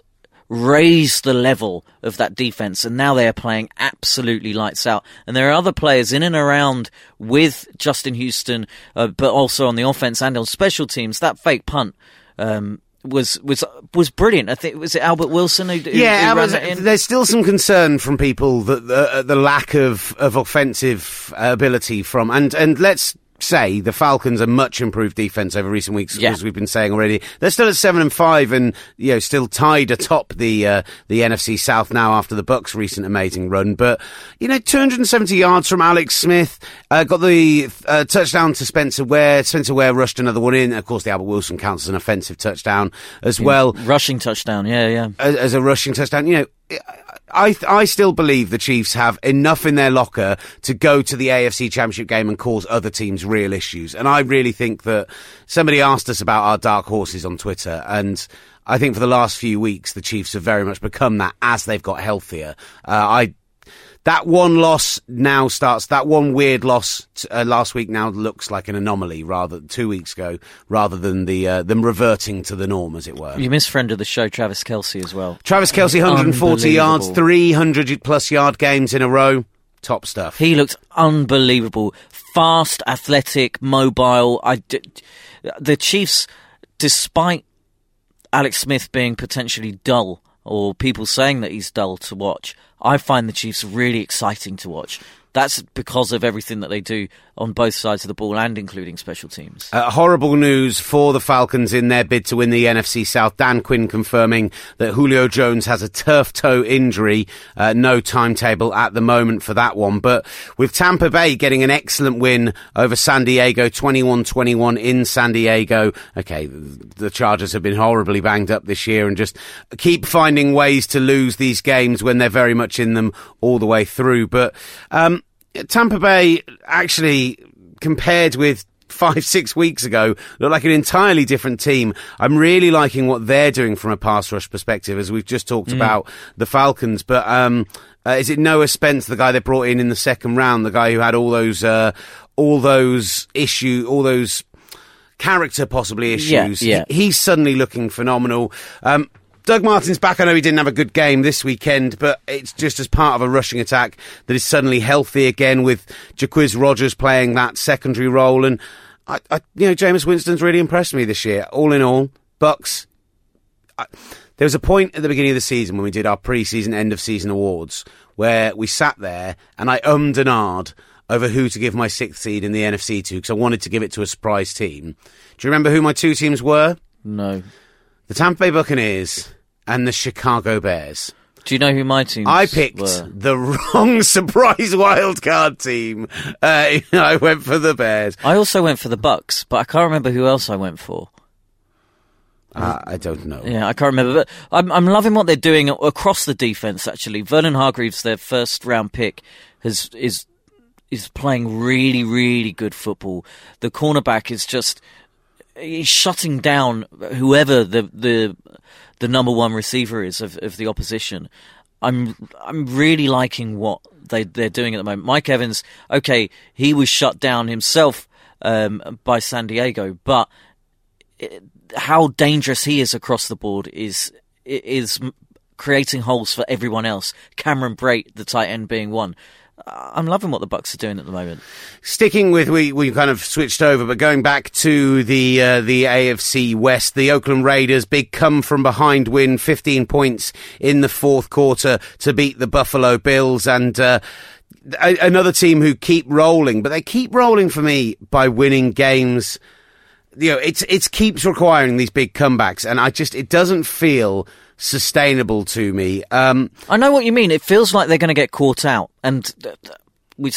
raised the level of that defense, and now they are playing absolutely lights out. And there are other players in and around with Justin Houston, uh, but also on the offense and on special teams. That fake punt. Um, was was was brilliant. I think was it Albert Wilson who, who Yeah, who Albert, there's still some concern from people that the, the lack of, of offensive uh, ability from and and let's say the Falcons are much improved defense over recent weeks, Yeah. as we've been saying already. They're still at seven and five, and you know still tied atop the uh, the NFC South now after the Bucks' recent amazing run. But you know, 270 yards from Alex Smith, uh, got the uh, touchdown to Spencer Ware. Spencer Ware rushed another one in. Of course, the Albert Wilson counts as an offensive touchdown as well rushing touchdown. Yeah, yeah. as, as a rushing touchdown. You know, I I still believe the Chiefs have enough in their locker to go to the AFC Championship game and cause other teams real issues. And I really think that somebody asked us about our dark horses on Twitter, and I think for the last few weeks the Chiefs have very much become that as they've got healthier. Uh, I. That one loss now starts. That one weird loss t- uh, last week now looks like an anomaly, rather two weeks ago, rather than the uh, them reverting to the norm, as it were. You miss friend of the show, Travis Kelce, as well. Travis Kelce, 140 yards, 300 plus yard games in a row. Top stuff. He looked unbelievable. Fast, athletic, mobile. I d- the Chiefs, despite Alex Smith being potentially dull or people saying that he's dull to watch, I find the Chiefs really exciting to watch. That's because of everything that they do on both sides of the ball and including special teams. Uh, horrible news for the Falcons in their bid to win the NFC South. Dan Quinn confirming that Julio Jones has a turf toe injury. Uh, no timetable at the moment for that one. But with Tampa Bay getting an excellent win over San Diego, 21-21 in San Diego. Okay, the Chargers have been horribly banged up this year and just keep finding ways to lose these games when they're very much in them all the way through. But, um, Tampa Bay actually compared with five, six weeks ago, look like an entirely different team. I'm really liking what they're doing from a pass rush perspective, as we've just talked about the Falcons. But um, uh, is it Noah Spence, the guy they brought in in the second round, the guy who had all those, uh, all those issue, all those character possibly Yeah, issues? yeah. He- he's suddenly looking phenomenal. Um, Doug Martin's back. I know he didn't have a good game this weekend, but it's just as part of a rushing attack that is suddenly healthy again with Jacquizz Rodgers playing that secondary role. And I, I, you know, Jameis Winston's really impressed me this year. All in all, Bucks. I, there was a point at the beginning of the season when we did our pre-season, end of season awards where we sat there and I ummed and ahed over who to give my sixth seed in the NFC to because I wanted to give it to a surprise team. Do you remember who my two teams were? No. The Tampa Bay Buccaneers and the Chicago Bears. Do you know who my teams I picked were? the wrong surprise wildcard team. Uh, I went for the Bears. I also went for the Bucks, but I can't remember who else I went for. Uh, I don't know. Yeah, I can't remember, but I'm I'm loving what they're doing across the defense. Actually, Vernon Hargreaves, their first round pick, has is is playing really really good football. The cornerback is just he's shutting down whoever the the the number one receiver is of, of the opposition. I'm I'm really liking what they they're doing at the moment. Mike Evans, okay, he was shut down himself um, by San Diego, but how dangerous he is across the board is is creating holes for everyone else. Cameron Brate, the tight end, being one. I'm loving what the Bucks are doing at the moment. Sticking with we we kind of switched over, but going back to the uh, the AFC West, the Oakland Raiders big come from behind win, 15 points in the fourth quarter to beat the Buffalo Bills and. Uh, Another team who keep rolling, but they keep rolling for me by winning games you know, it's it's keeps requiring these big comebacks, and I just it doesn't feel sustainable to me. Um, I know what you mean. It feels like they're going to get caught out, and th- th- we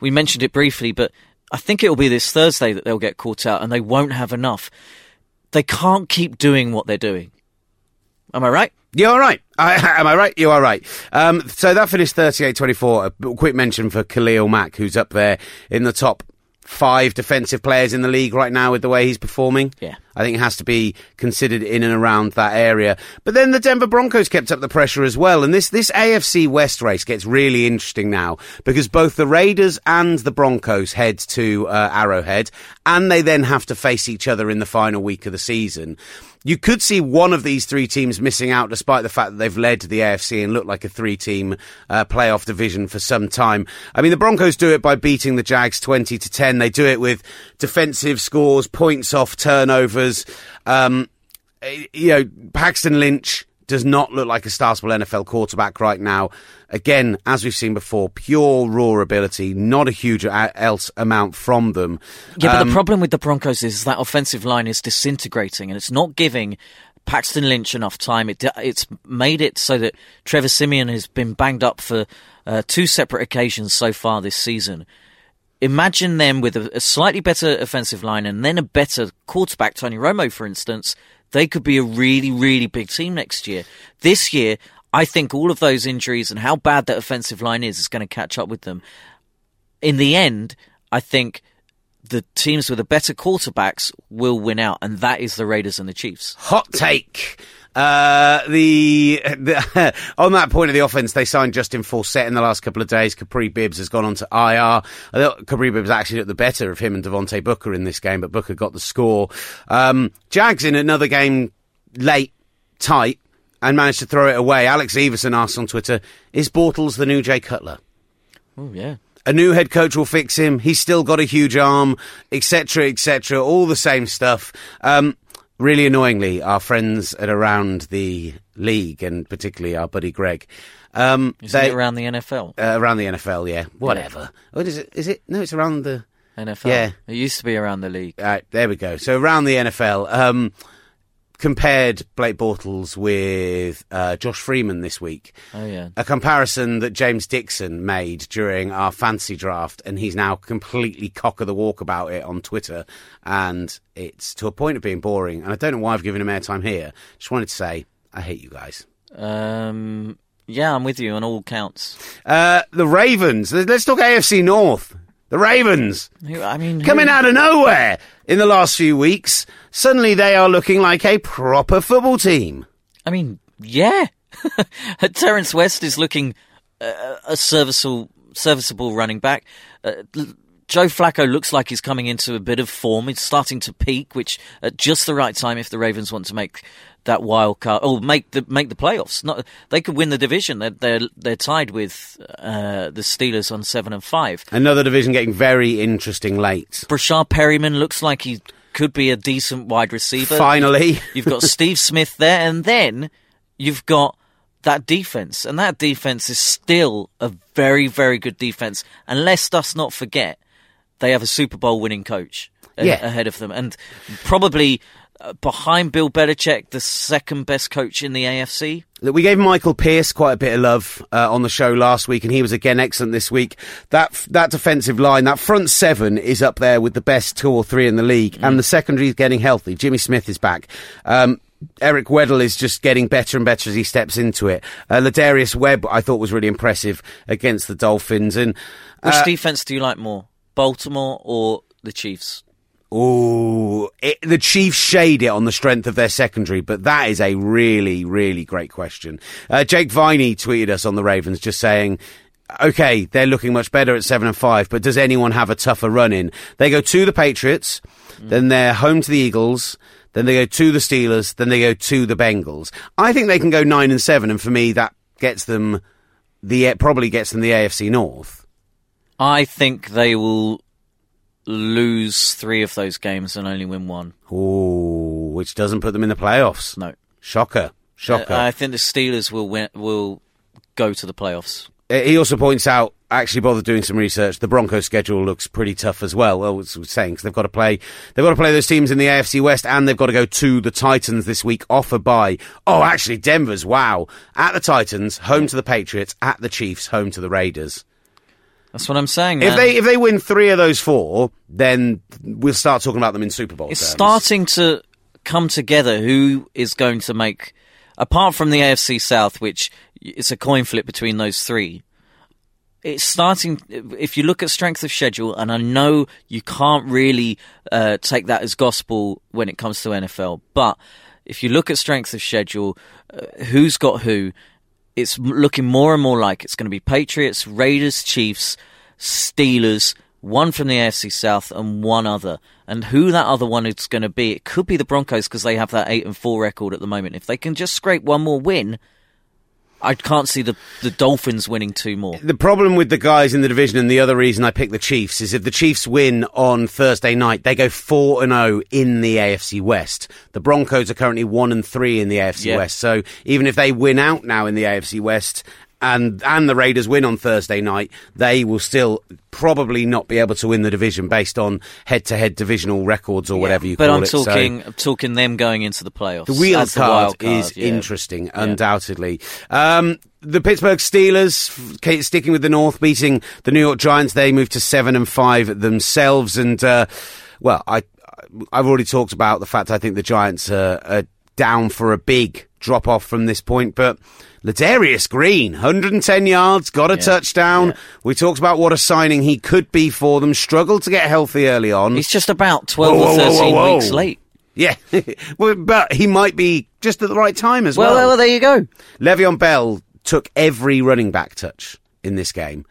we mentioned it briefly, but I think it will be this Thursday that they'll get caught out, and they won't have enough. They can't keep doing what they're doing. Am I right? you're right. I, am I right? You are right. Um, so that finished 38-24. A quick mention for Khalil Mack, who's up there in the top five defensive players in the league right now with the way he's performing. Yeah. I think it has to be considered in and around that area. But then the Denver Broncos kept up the pressure as well. And this, this AFC West race gets really interesting now because both the Raiders and the Broncos head to uh, Arrowhead and they then have to face each other in the final week of the season. You could see one of these three teams missing out despite the fact that they've led the AFC and looked like a three team uh, playoff division for some time. I mean, the Broncos do it by beating the Jags 20 to 10. They do it with defensive scores, points off turnovers. Um, eh, you know, Paxton Lynch does not look like a startable NFL quarterback right now. Again, as we've seen before, pure raw ability, not a huge else amount from them. Yeah, but Um, the problem with the Broncos is that offensive line is disintegrating, and it's not giving Paxton Lynch enough time. It, it's made it so that Trevor Siemian has been banged up for uh, two separate occasions so far this season. Imagine them with a, a slightly better offensive line and then a better quarterback, Tony Romo, for instance. They could be a really, really big team next year. This year, I think all of those injuries and how bad that offensive line is is going to catch up with them in the end, I think the teams with the better quarterbacks will win out, and that is the Raiders and the Chiefs. Hot take. Uh, the, the on that point of the offense, they signed Justin Forsett in the last couple of days. Kapri Bibbs has gone on to IR. I thought Kapri Bibbs actually looked the better of him and Devontae Booker in this game, but Booker got the score. Um, Jags in another game late, tight, and managed to throw it away. Alex Everson asked on Twitter, "Is Bortles the new Jay Cutler?" Oh yeah. a new head coach will fix him. He's still got a huge arm, etc., etc. All the same stuff. Um, really annoyingly, our friends at around the league, and particularly our buddy Greg, um, Is they, it around the NFL? uh, around the NFL, yeah, whatever. What is it? Is it? No, it's around the. NFL. yeah. It used to be around the league. All right, there we go. So around the NFL, um, compared Blake Bortles with uh, Josh Freeman this week. Oh yeah. a comparison that James Dixon made during our fancy draft, and he's now completely cock of the walk about it on Twitter, and it's to a point of being boring. And I don't know why I've given him airtime here. Just wanted to say I hate you guys. Um. Yeah, I'm with you on all counts. Uh, the Ravens. Let's talk AFC North. The Ravens Who- I mean, who- coming out of nowhere in the last few weeks. Suddenly they are looking like a proper football team. I mean, yeah. Terrance West is looking uh, a serviceable, serviceable running back. Uh, Joe Flacco looks like he's coming into a bit of form. He's starting to peak, which at just the right time if the Ravens want to make that wild card or make the make the playoffs. Not they could win the division. They're they're, they're tied with uh, the Steelers on seven and five. Another division getting very interesting late. Breshad Perriman looks like he could be a decent wide receiver. Finally. You've got Steve Smith there, and then you've got that defense, and that defense is still a very, very good defense. And let's us not forget they have a Super Bowl winning coach Yeah. ahead of them, and probably uh, behind Bill Belichick, the second best coach in the AFC. Look, we gave Michael Pierce quite a bit of love uh, on the show last week, and he was again excellent this week. That that defensive line, that front seven, is up there with the best two or three in the league, and the secondary is getting healthy. Jimmy Smith is back. Um, Eric Weddle is just getting better and better as he steps into it. Uh, Lardarius Webb, I thought was really impressive against the Dolphins, and Which uh, defense do you like more, Baltimore or the Chiefs? Ooh, it, the Chiefs shade it on the strength of their secondary, but that is a really, really great question. Uh, Jake Viney tweeted us on the Ravens just saying, okay, they're looking much better at seven and five, but does anyone have a tougher run in? They go to the Patriots, then they're home to the Eagles, then they go to the Steelers, then they go to the Bengals. I think they can go nine and seven, and for me, that gets them the probably gets them the AFC North. I think they will lose three of those games and only win one. Ooh, which doesn't put them in the playoffs. No. Shocker. Shocker. Uh, I think the Steelers will win, will go to the playoffs. Uh, he also points out, actually bothered doing some research, the Broncos schedule looks pretty tough as well. Well, was saying, because they've got to play, they've got to play those teams in the AFC West and they've got to go to the Titans this week off a bye. Oh, actually, Denver's, wow. At the Titans, home to the Patriots, at the Chiefs, home to the Raiders. That's what I'm saying. If they, if they win three of those four, then we'll start talking about them in Super Bowl it's terms. starting to come together. Who is going to make, apart from the AFC South, which it's a coin flip between those three. It's starting. If you look at strength of schedule, and I know you can't really uh, take that as gospel when it comes to NFL, but if you look at strength of schedule, uh, who's got who, it's looking more and more like it's going to be Patriots, Raiders, Chiefs, Steelers, one from the AFC South and one other. And who that other one is going to be, it could be the Broncos because they have that eight and four record at the moment. If they can just scrape one more win, I can't see the the Dolphins winning two more. The problem with the guys in the division, and the other reason I picked the Chiefs, is if the Chiefs win on Thursday night, they go four and zero in the AFC West. The Broncos are currently one and three in the AFC Yeah. West. So even if they win out now in the AFC West. And and the Raiders win on Thursday night, they will still probably not be able to win the division based on head-to-head divisional records or whatever you but call I'm it. Talking I'm talking them going into the playoffs. the wheel card, card, is yeah. interesting, undoubtedly. Um, the Pittsburgh Steelers, sticking with the North, beating the New York Giants. They moved to seven and five themselves. And uh, well, I I've already talked about the fact I think the Giants are, are down for a big drop off from this point, but. Ladarius Green, 110 yards, got a touchdown. We talked about what a signing he could be for them. Struggled to get healthy early on. He's just about 12 Whoa, or whoa, whoa, 13 whoa, whoa. weeks late. Yeah, but he might be just at the right time as Well, well. well, there you go. Le'Veon Bell took every running back touch in this game.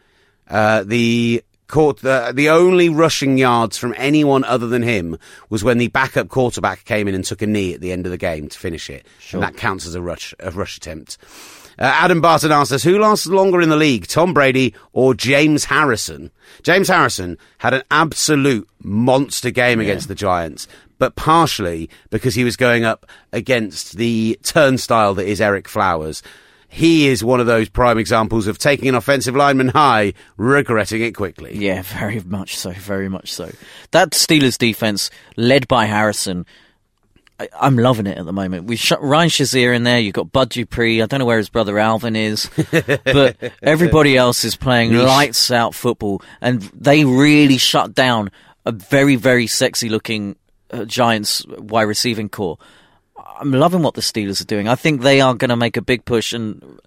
Uh, the court, the, the only rushing yards from anyone other than him was when the backup quarterback came in and took a knee at the end of the game to finish it, and that counts as a rush a rush attempt. Uh, Adam Barton asks us, who lasts longer in the league, Tom Brady or James Harrison? James Harrison had an absolute monster game against the Giants, but partially because he was going up against the turnstile that is Ereck Flowers. He is one of those prime examples of taking an offensive lineman high, regretting it quickly. Yeah, very much so, very much so. That Steelers defense, led by Harrison, I, I'm loving it at the moment. We've shot Ryan Shazier in there. You've got Bud Dupree. I don't know where his brother Alvin is, but everybody else is playing lights out football, and they really shut down a very, very sexy looking uh, Giants wide receiving core. I'm loving what the Steelers are doing. I think they are going to make a big push and.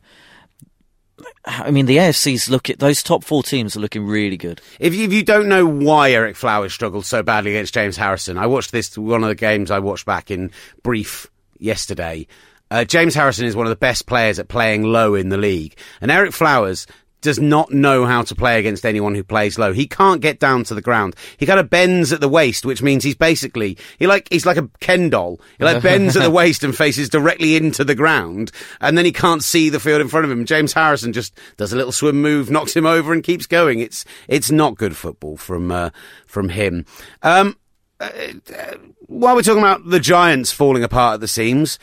I mean, the AFC's look at those top four teams are looking really good. If you, if you don't know why Ereck Flowers struggled so badly against James Harrison, I watched this one of the games I watched back in brief yesterday. Uh, James Harrison is one of the best players at playing low in the league, and Ereck Flowers does not know how to play against anyone who plays low. He can't get down to the ground. He kind of bends at the waist, which means he's basically he like he's like a Ken doll. He like bends at the waist and faces directly into the ground, and then he can't see the field in front of him. James Harrison just does a little swim move, knocks him over, and keeps going. It's it's not good football from uh, from him. Um, uh, uh, while we're talking about the Giants falling apart at the seams.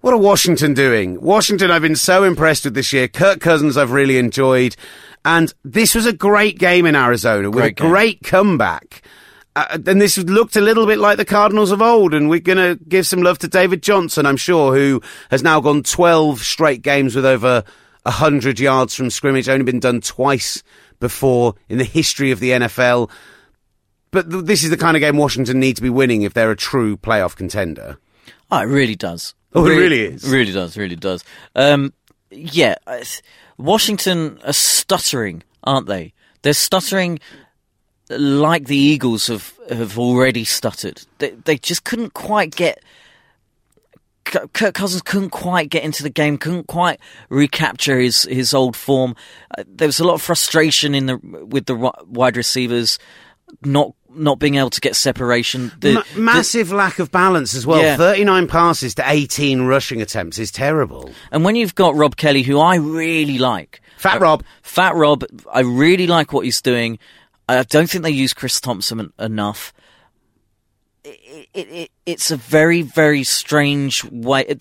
What are Washington doing? Washington, I've been so impressed with this year. Kirk Cousins, I've really enjoyed. And this was a great game in Arizona with Great a game. great comeback. Uh, and this looked a little bit like the Cardinals of old. And we're going to give some love to David Johnson, I'm sure, who has now gone 12 straight games with over 100 yards from scrimmage. Only been done twice before in the history of the NFL. But th- this is the kind of game Washington need to be winning if they're a true playoff contender. Oh, it really does. Oh, it really is? Really does. Really does. Um, yeah, Washington are stuttering, aren't they? They're stuttering like the Eagles have have already stuttered. They they just couldn't quite get. Kirk Cousins couldn't quite get into the game, couldn't quite recapture his, his old form. Uh, there was a lot of frustration in the with the wide receivers not not being able to get separation. The, the- massive lack of balance as well. Yeah. 39 passes to 18 rushing attempts is terrible. And when you've got Rob Kelley, who I really like, Fat uh, Rob. Fat Rob, I really like what he's doing. I don't think they use Chris Thompson en- enough. It, it, it, it's a very, very strange way.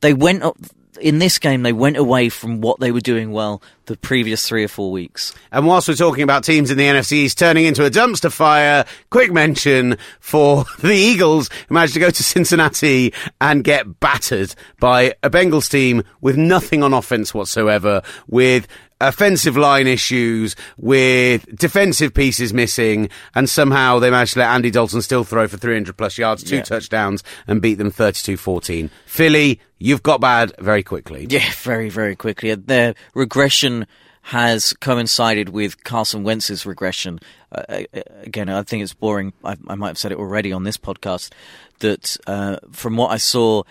They went up in this game. They went away from what they were doing well the previous three or four weeks. And whilst we're talking about teams in the NFCs turning into a dumpster fire, quick mention for the Eagles who managed to go to Cincinnati and get battered by a Bengals team with nothing on offense whatsoever, with offensive line issues, with defensive pieces missing, and somehow they managed to let Andy Dalton still throw for 300 plus yards, two Yeah. touchdowns, and beat them 32-14. Philly, you've got bad very quickly. Yeah, very, very quickly. Their regression has coincided with Carson Wentz's regression. Uh, uh, again, I think it's boring. I, I might have said it already on this podcast that uh, from what I saw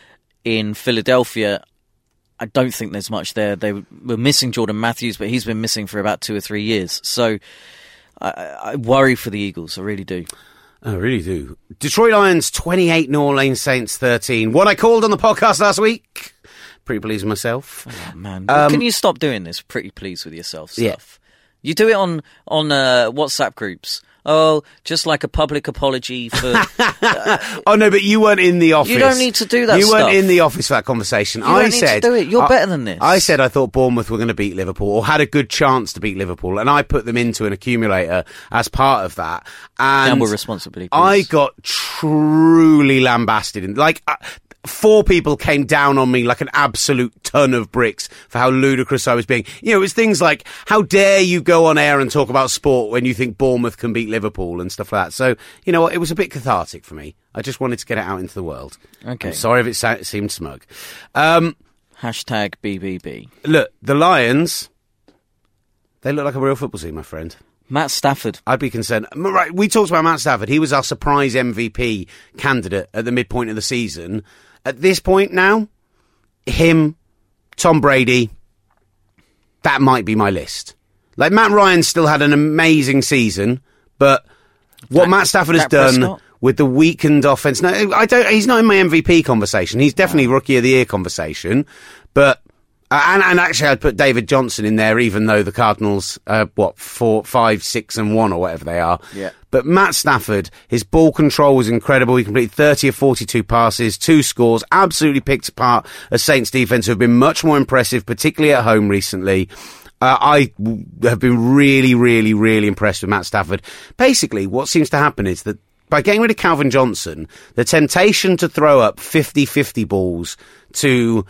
in Philadelphia, I don't think there's much there. They were missing Jordan Matthews, but he's been missing for about two or three years. So I, I worry for the Eagles. I really do. I really do. Detroit Lions 28, New Orleans Saints 13. What I called on the podcast last week. Pretty pleased with myself. Oh, man, can you stop doing this? Pretty pleased with yourself stuff. Um, Yeah. You do it on on uh, WhatsApp groups. Oh, just like a public apology for. Oh no, but you weren't in the office. You don't need to do that You weren't in the office for that conversation. You I don't need to said do it. You're I- better than this. I said I thought Bournemouth were going to beat Liverpool or had a good chance to beat Liverpool, and I put them into an accumulator as part of that. And we're responsibly, I got truly lambasted, and like. Uh, Four people came down on me like an absolute ton of bricks for how ludicrous I was being. You know, it was things like, how dare you go on air and talk about sport when you think Bournemouth can beat Liverpool and stuff like that. So, you know what, it was a bit cathartic for me. I just wanted to get it out into the world. Okay. I'm sorry if it sa- seemed smug. Um, Hashtag BBB. look, the Lions, they look like a real football team, my friend. Matt Stafford. I'd be concerned. Right, we talked about Matt Stafford. He was our surprise MVP candidate at the midpoint of the season. At this point now, him, Tom Brady, that might be my list. Like Matt Ryan still had an amazing season, but what Dak- Matt Stafford has done Prescott? with the weakened offense. No, I don't. He's not in my MVP conversation. He's definitely rookie of the year conversation, but. Uh, and, and actually, I'd put David Johnson in there, even though the Cardinals, uh, what four, five, six, and one, or whatever they are. Yeah. But Matt Stafford, his ball control was incredible. He completed 30 of 42 passes, two scores, absolutely picked apart a Saints defense who have been much more impressive, particularly at home recently. Uh, I have been really, really, really impressed with Matt Stafford. Basically, what seems to happen is that by getting rid of Calvin Johnson, the temptation to throw up 50-50 balls to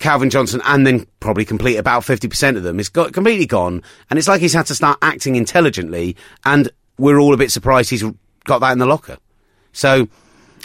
Calvin Johnson and then probably complete about 50% of them is got completely gone. And it's like he's had to start acting intelligently. And we're all a bit surprised he's got that in the locker. So,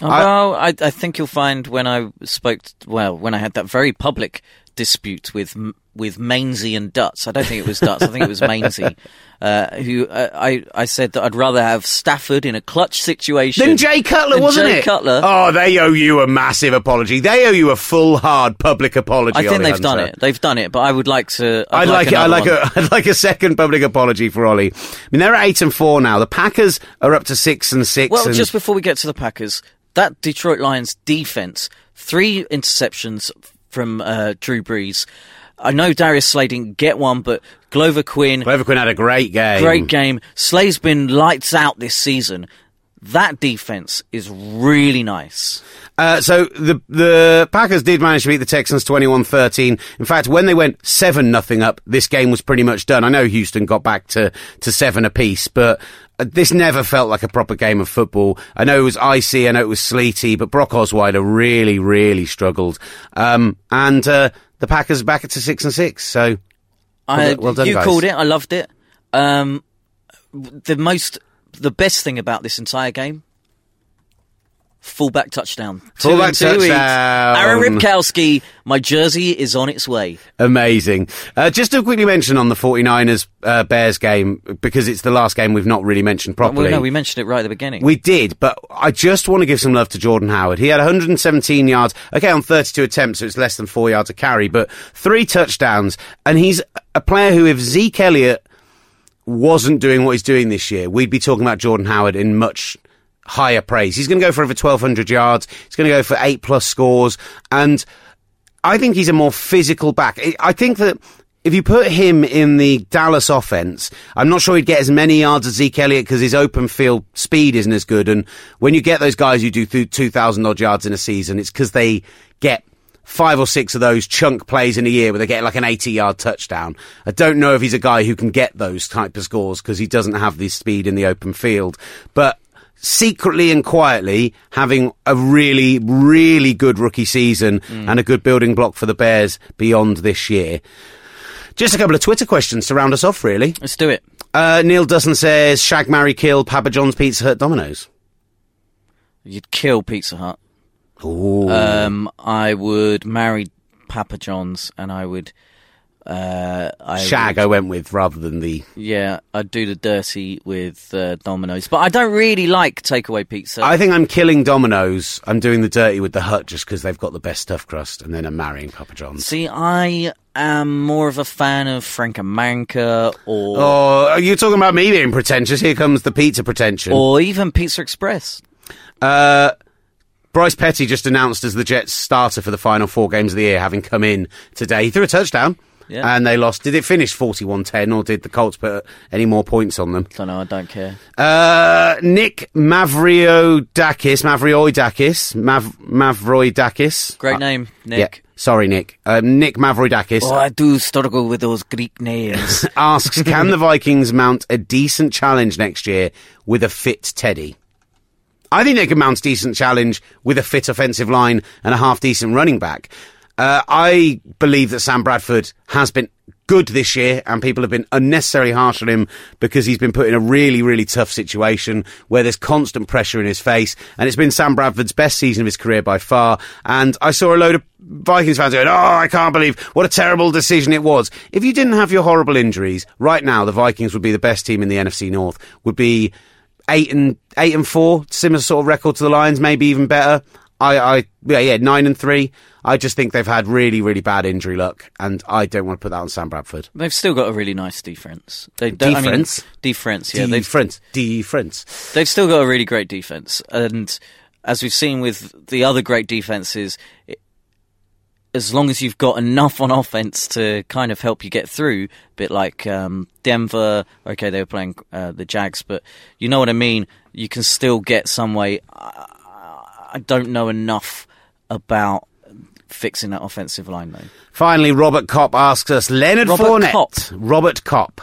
Oh, I- well, I, I think you'll find when I spoke, well, when I had that very public dispute with with Mainsy and Dutz. I don't think it was Dutz. I think it was Mainsy. Uh, who uh, I I said that I'd rather have Stafford in a clutch situation then Jay Cutler, than wasn't Jay it? Cutler. Oh, they owe you a massive apology. They owe you a full, hard public apology. I think Olly they've done it. They've done it, but I would like to. I'd, I'd, like, it. I'd like one. a, I'd like a second public apology for Olly. I mean, they're at eight and four now. The Packers are up to six and six. Well, and just before we get to the Packers, that Detroit Lions defense, three interceptions from uh, Drew Brees. I know Darius Slay didn't get one, but Glover Quin, Glover Quin had a great game. great game. Slay's been lights out this season. That defense is really nice. Uh, so the the Packers did manage to beat the Texans 21-13. In fact, when they went 7 nothing up, this game was pretty much done. I know Houston got back to, to 7 apiece, but this never felt like a proper game of football. I know it was icy, I know it was sleety, but Brock Osweiler really, really struggled. Um, and uh, the Packers are back to 6 and 6, so I, well done, you guys. called it. I loved it. Um, the most, the best thing about this entire game, fullback touchdown. Fullback two weeks. touchdown. Aaron Ripkowski, my jersey is on its way. Amazing. Uh, just to quickly mention on the 49ers uh, Bears game, because it's the last game we've not really mentioned properly. Well, no, we mentioned it right at the beginning. We did, but I just want to give some love to Jordan Howard. He had 117 yards, okay, on 32 attempts, so it's less than four yards a carry, but three touchdowns. And he's a player who, if Zeke Elliott wasn't doing what he's doing this year, we'd be talking about Jordan Howard in much higher praise. He's going to go for over 1,200 yards. He's going to go for eight plus scores. And I think he's a more physical back. I- think that if you put him in the Dallas offense, I'm not sure he'd get as many yards as Zeke Elliott because his open field speed isn't as good. And when you get those guys who do 2,000 odd yards in a season, it's because they get five or six of those chunk plays in a year where they get like an 80 yard touchdown. I don't know if he's a guy who can get those type of scores because he doesn't have the speed in the open field. But secretly and quietly having a really, really good rookie season and a good building block for the Bears beyond this year. Just a couple of Twitter questions to round us off, really. Let's do it. Uh, Neil Dustin says, Shag, Marry, Kill, Papa John's Pizza Hut, Domino's. You'd kill Pizza Hut. Ooh. Um, I would marry Papa John's, and I would. Uh, I Shag would- I went with rather than the... yeah, I'd do the dirty with uh, Domino's, but I don't really like takeaway pizza. I think I'm killing Domino's. I'm doing the dirty with the Hut just because they've got the best stuffed crust, and then I'm marrying Papa John's. See, I am more of a fan of Franco Manca or Oh, are you talking about me being pretentious? Here comes the pizza pretension. or even Pizza Express. Uh, Bryce Petty just announced as the Jets starter for the final four games of the year, having come in today. He threw a touchdown. Yeah. And they lost. Did it finish 41-10 or did the Colts put any more points on them? I don't know. I don't care. Uh, Nick Mavroidakis, Mavroidakis, Mav, Mavroidakis. Great Uh, name, Yeah, Nick. sorry, Nick. Um, Nick Mavroidakis Oh, I do struggle with those Greek names. asks, can the Vikings mount a decent challenge next year with a fit Teddy? I think they can mount a decent challenge with a fit offensive line and a half decent running back. Uh, I believe that Sam Bradford has been good this year and people have been unnecessarily harsh on him because he's been put in a really, really tough situation where there's constant pressure in his face and it's been Sam Bradford's best season of his career by far. And I saw a load of Vikings fans going, Oh, I can't believe what a terrible decision it was. If you didn't have your horrible injuries, right now the Vikings would be the best team in the NFC North, would be eight and eight and four, similar sort of record to the Lions, maybe even better. I, I, yeah, yeah, nine and three. I just think they've had really, really bad injury luck, and I don't want to put that on Sam Bradford. They've still got a really nice defense. They, they, I mean, Defense? defense, yeah. They've Defense, defense. they've still got a really great defense, and as we've seen with the other great defenses, it, as long as you've got enough on offense to kind of help you get through, a bit like um, Denver. Okay, they were playing uh, the Jags, but you know what I mean. You can still get some way. I, I don't know enough about fixing that offensive line though. Finally, Robert Kopp asks us Leonard Robert Fournette. Kopp? Robert Kopp.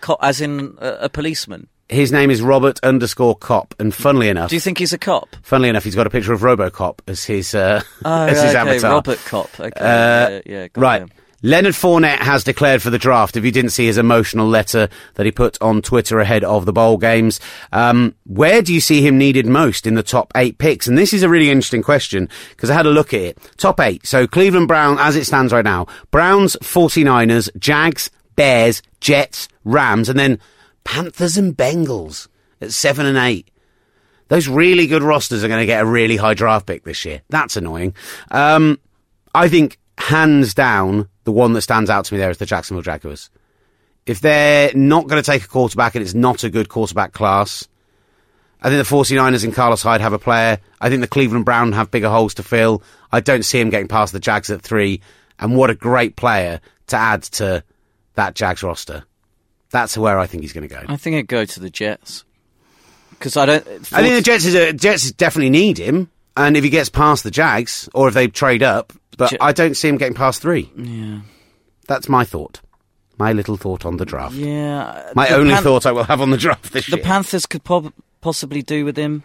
Co- as in a, a policeman. His name is Robert underscore cop, and funnily enough, Do you think he's a cop? funnily enough, he's got a picture of RoboCop as his uh, Oh, as his okay, avatar. Robert Cop. Okay, Uh, yeah, yeah, right. him. Leonard Fournette has declared for the draft. If you didn't see his emotional letter that he put on Twitter ahead of the bowl games, um, where do you see him needed most in the top eight picks? And this is a really interesting question because I had a look at it. Top eight. So Cleveland Brown, as it stands right now, Browns, 49ers, Jags, Bears, Jets, Rams, and then Panthers and Bengals at seven and eight. Those really good rosters are going to get a really high draft pick this year. That's annoying. Um, I think hands down, the one that stands out to me there is the Jacksonville Jaguars. If they're not going to take a quarterback and it's not a good quarterback class, I think the 49ers and Carlos Hyde have a player. I think the Cleveland Brown have bigger holes to fill. I don't see him getting past the Jags at three. And what a great player to add to that Jags roster. That's where I think he's going to go. I think it'd go to the Jets because I don't. I think the Jets is a, Jets definitely need him, and if he gets past the Jags or if they trade up, but Je- I don't see him getting past three. Yeah, That's my thought. My little thought on the draft. yeah. My only Pan- thought I will have on the draft this the year. The Panthers could prob- possibly do with him.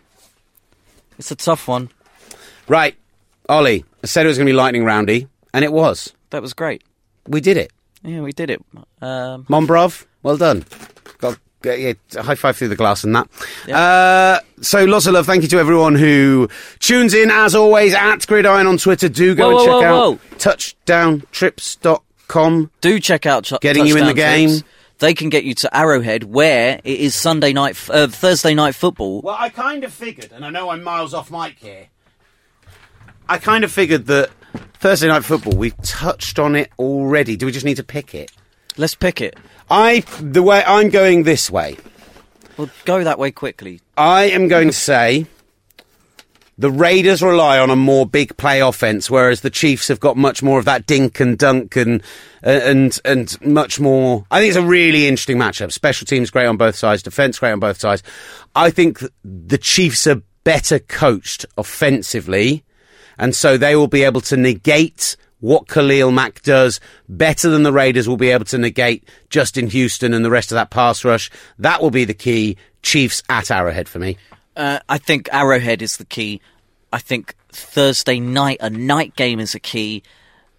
It's a tough one. right, Olly. I said it was going to be lightning roundy, and it was. That was great. We did it. Yeah, we did it. Um, Mombrov, well done. Uh, yeah, high five through the glass and that. Yeah. Uh, so lots of love. Thank you to everyone who tunes in as always at Gridiron on Twitter. Do go Whoa, and whoa, check whoa, out touchdowntrips.com. do check out Ch- Getting you in the Trips. game. They can get you to Arrowhead, where it is Sunday night, f- uh, Thursday night football. Well, I kind of figured, and I know I'm miles off mic here. I kind of figured that Thursday night football. We've touched on it already. Do we just need to pick it? Let's pick it. I the way I'm going this way. We'll go that way quickly. I am going to say the Raiders rely on a more big play offense, whereas the Chiefs have got much more of that dink and dunk and uh, and and much more. I think it's a really interesting matchup. Special teams great on both sides, defense great on both sides. I think the Chiefs are better coached offensively, and so they will be able to negate. What Khalil Mack does better than the Raiders will be able to negate Justin Houston and the rest of that pass rush. That will be the key. Chiefs at Arrowhead for me. Uh, I think Arrowhead is the key. I think Thursday night, a night game, is a key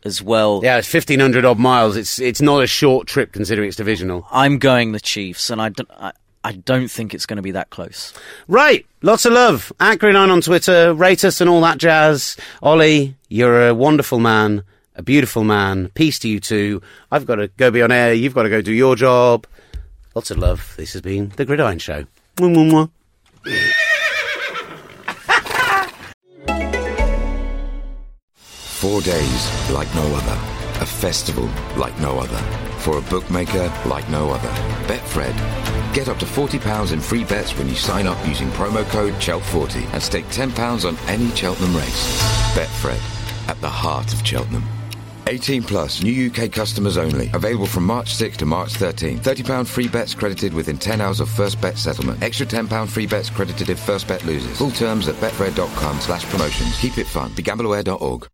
as well. Yeah, it's fifteen hundred odd miles. It's it's not a short trip considering it's divisional. I'm going the Chiefs, and I don't, I, I don't think it's going to be that close. Right, lots of love. At Gridiron on Twitter, rate us and all that jazz. Olly, you're a wonderful man, a beautiful man. Peace to you too. I've got to go be on air. You've got to go do your job. Lots of love. This has been the Gridiron Show. Mwah, mwah, mwah. Four days like no other. A festival like no other. For a bookmaker like no other. Betfred. Get up to £40 in free bets when you sign up using promo code CHELT40 and stake £10 on any Cheltenham race. Betfred, at the heart of Cheltenham. 18 plus, new UK customers only. Available from March 6 to March 13. £30 free bets credited within 10 hours of first bet settlement. Extra £10 free bets credited if first bet loses. Full terms at betfred.com slash promotions. Keep it fun. BeGambleAware.org.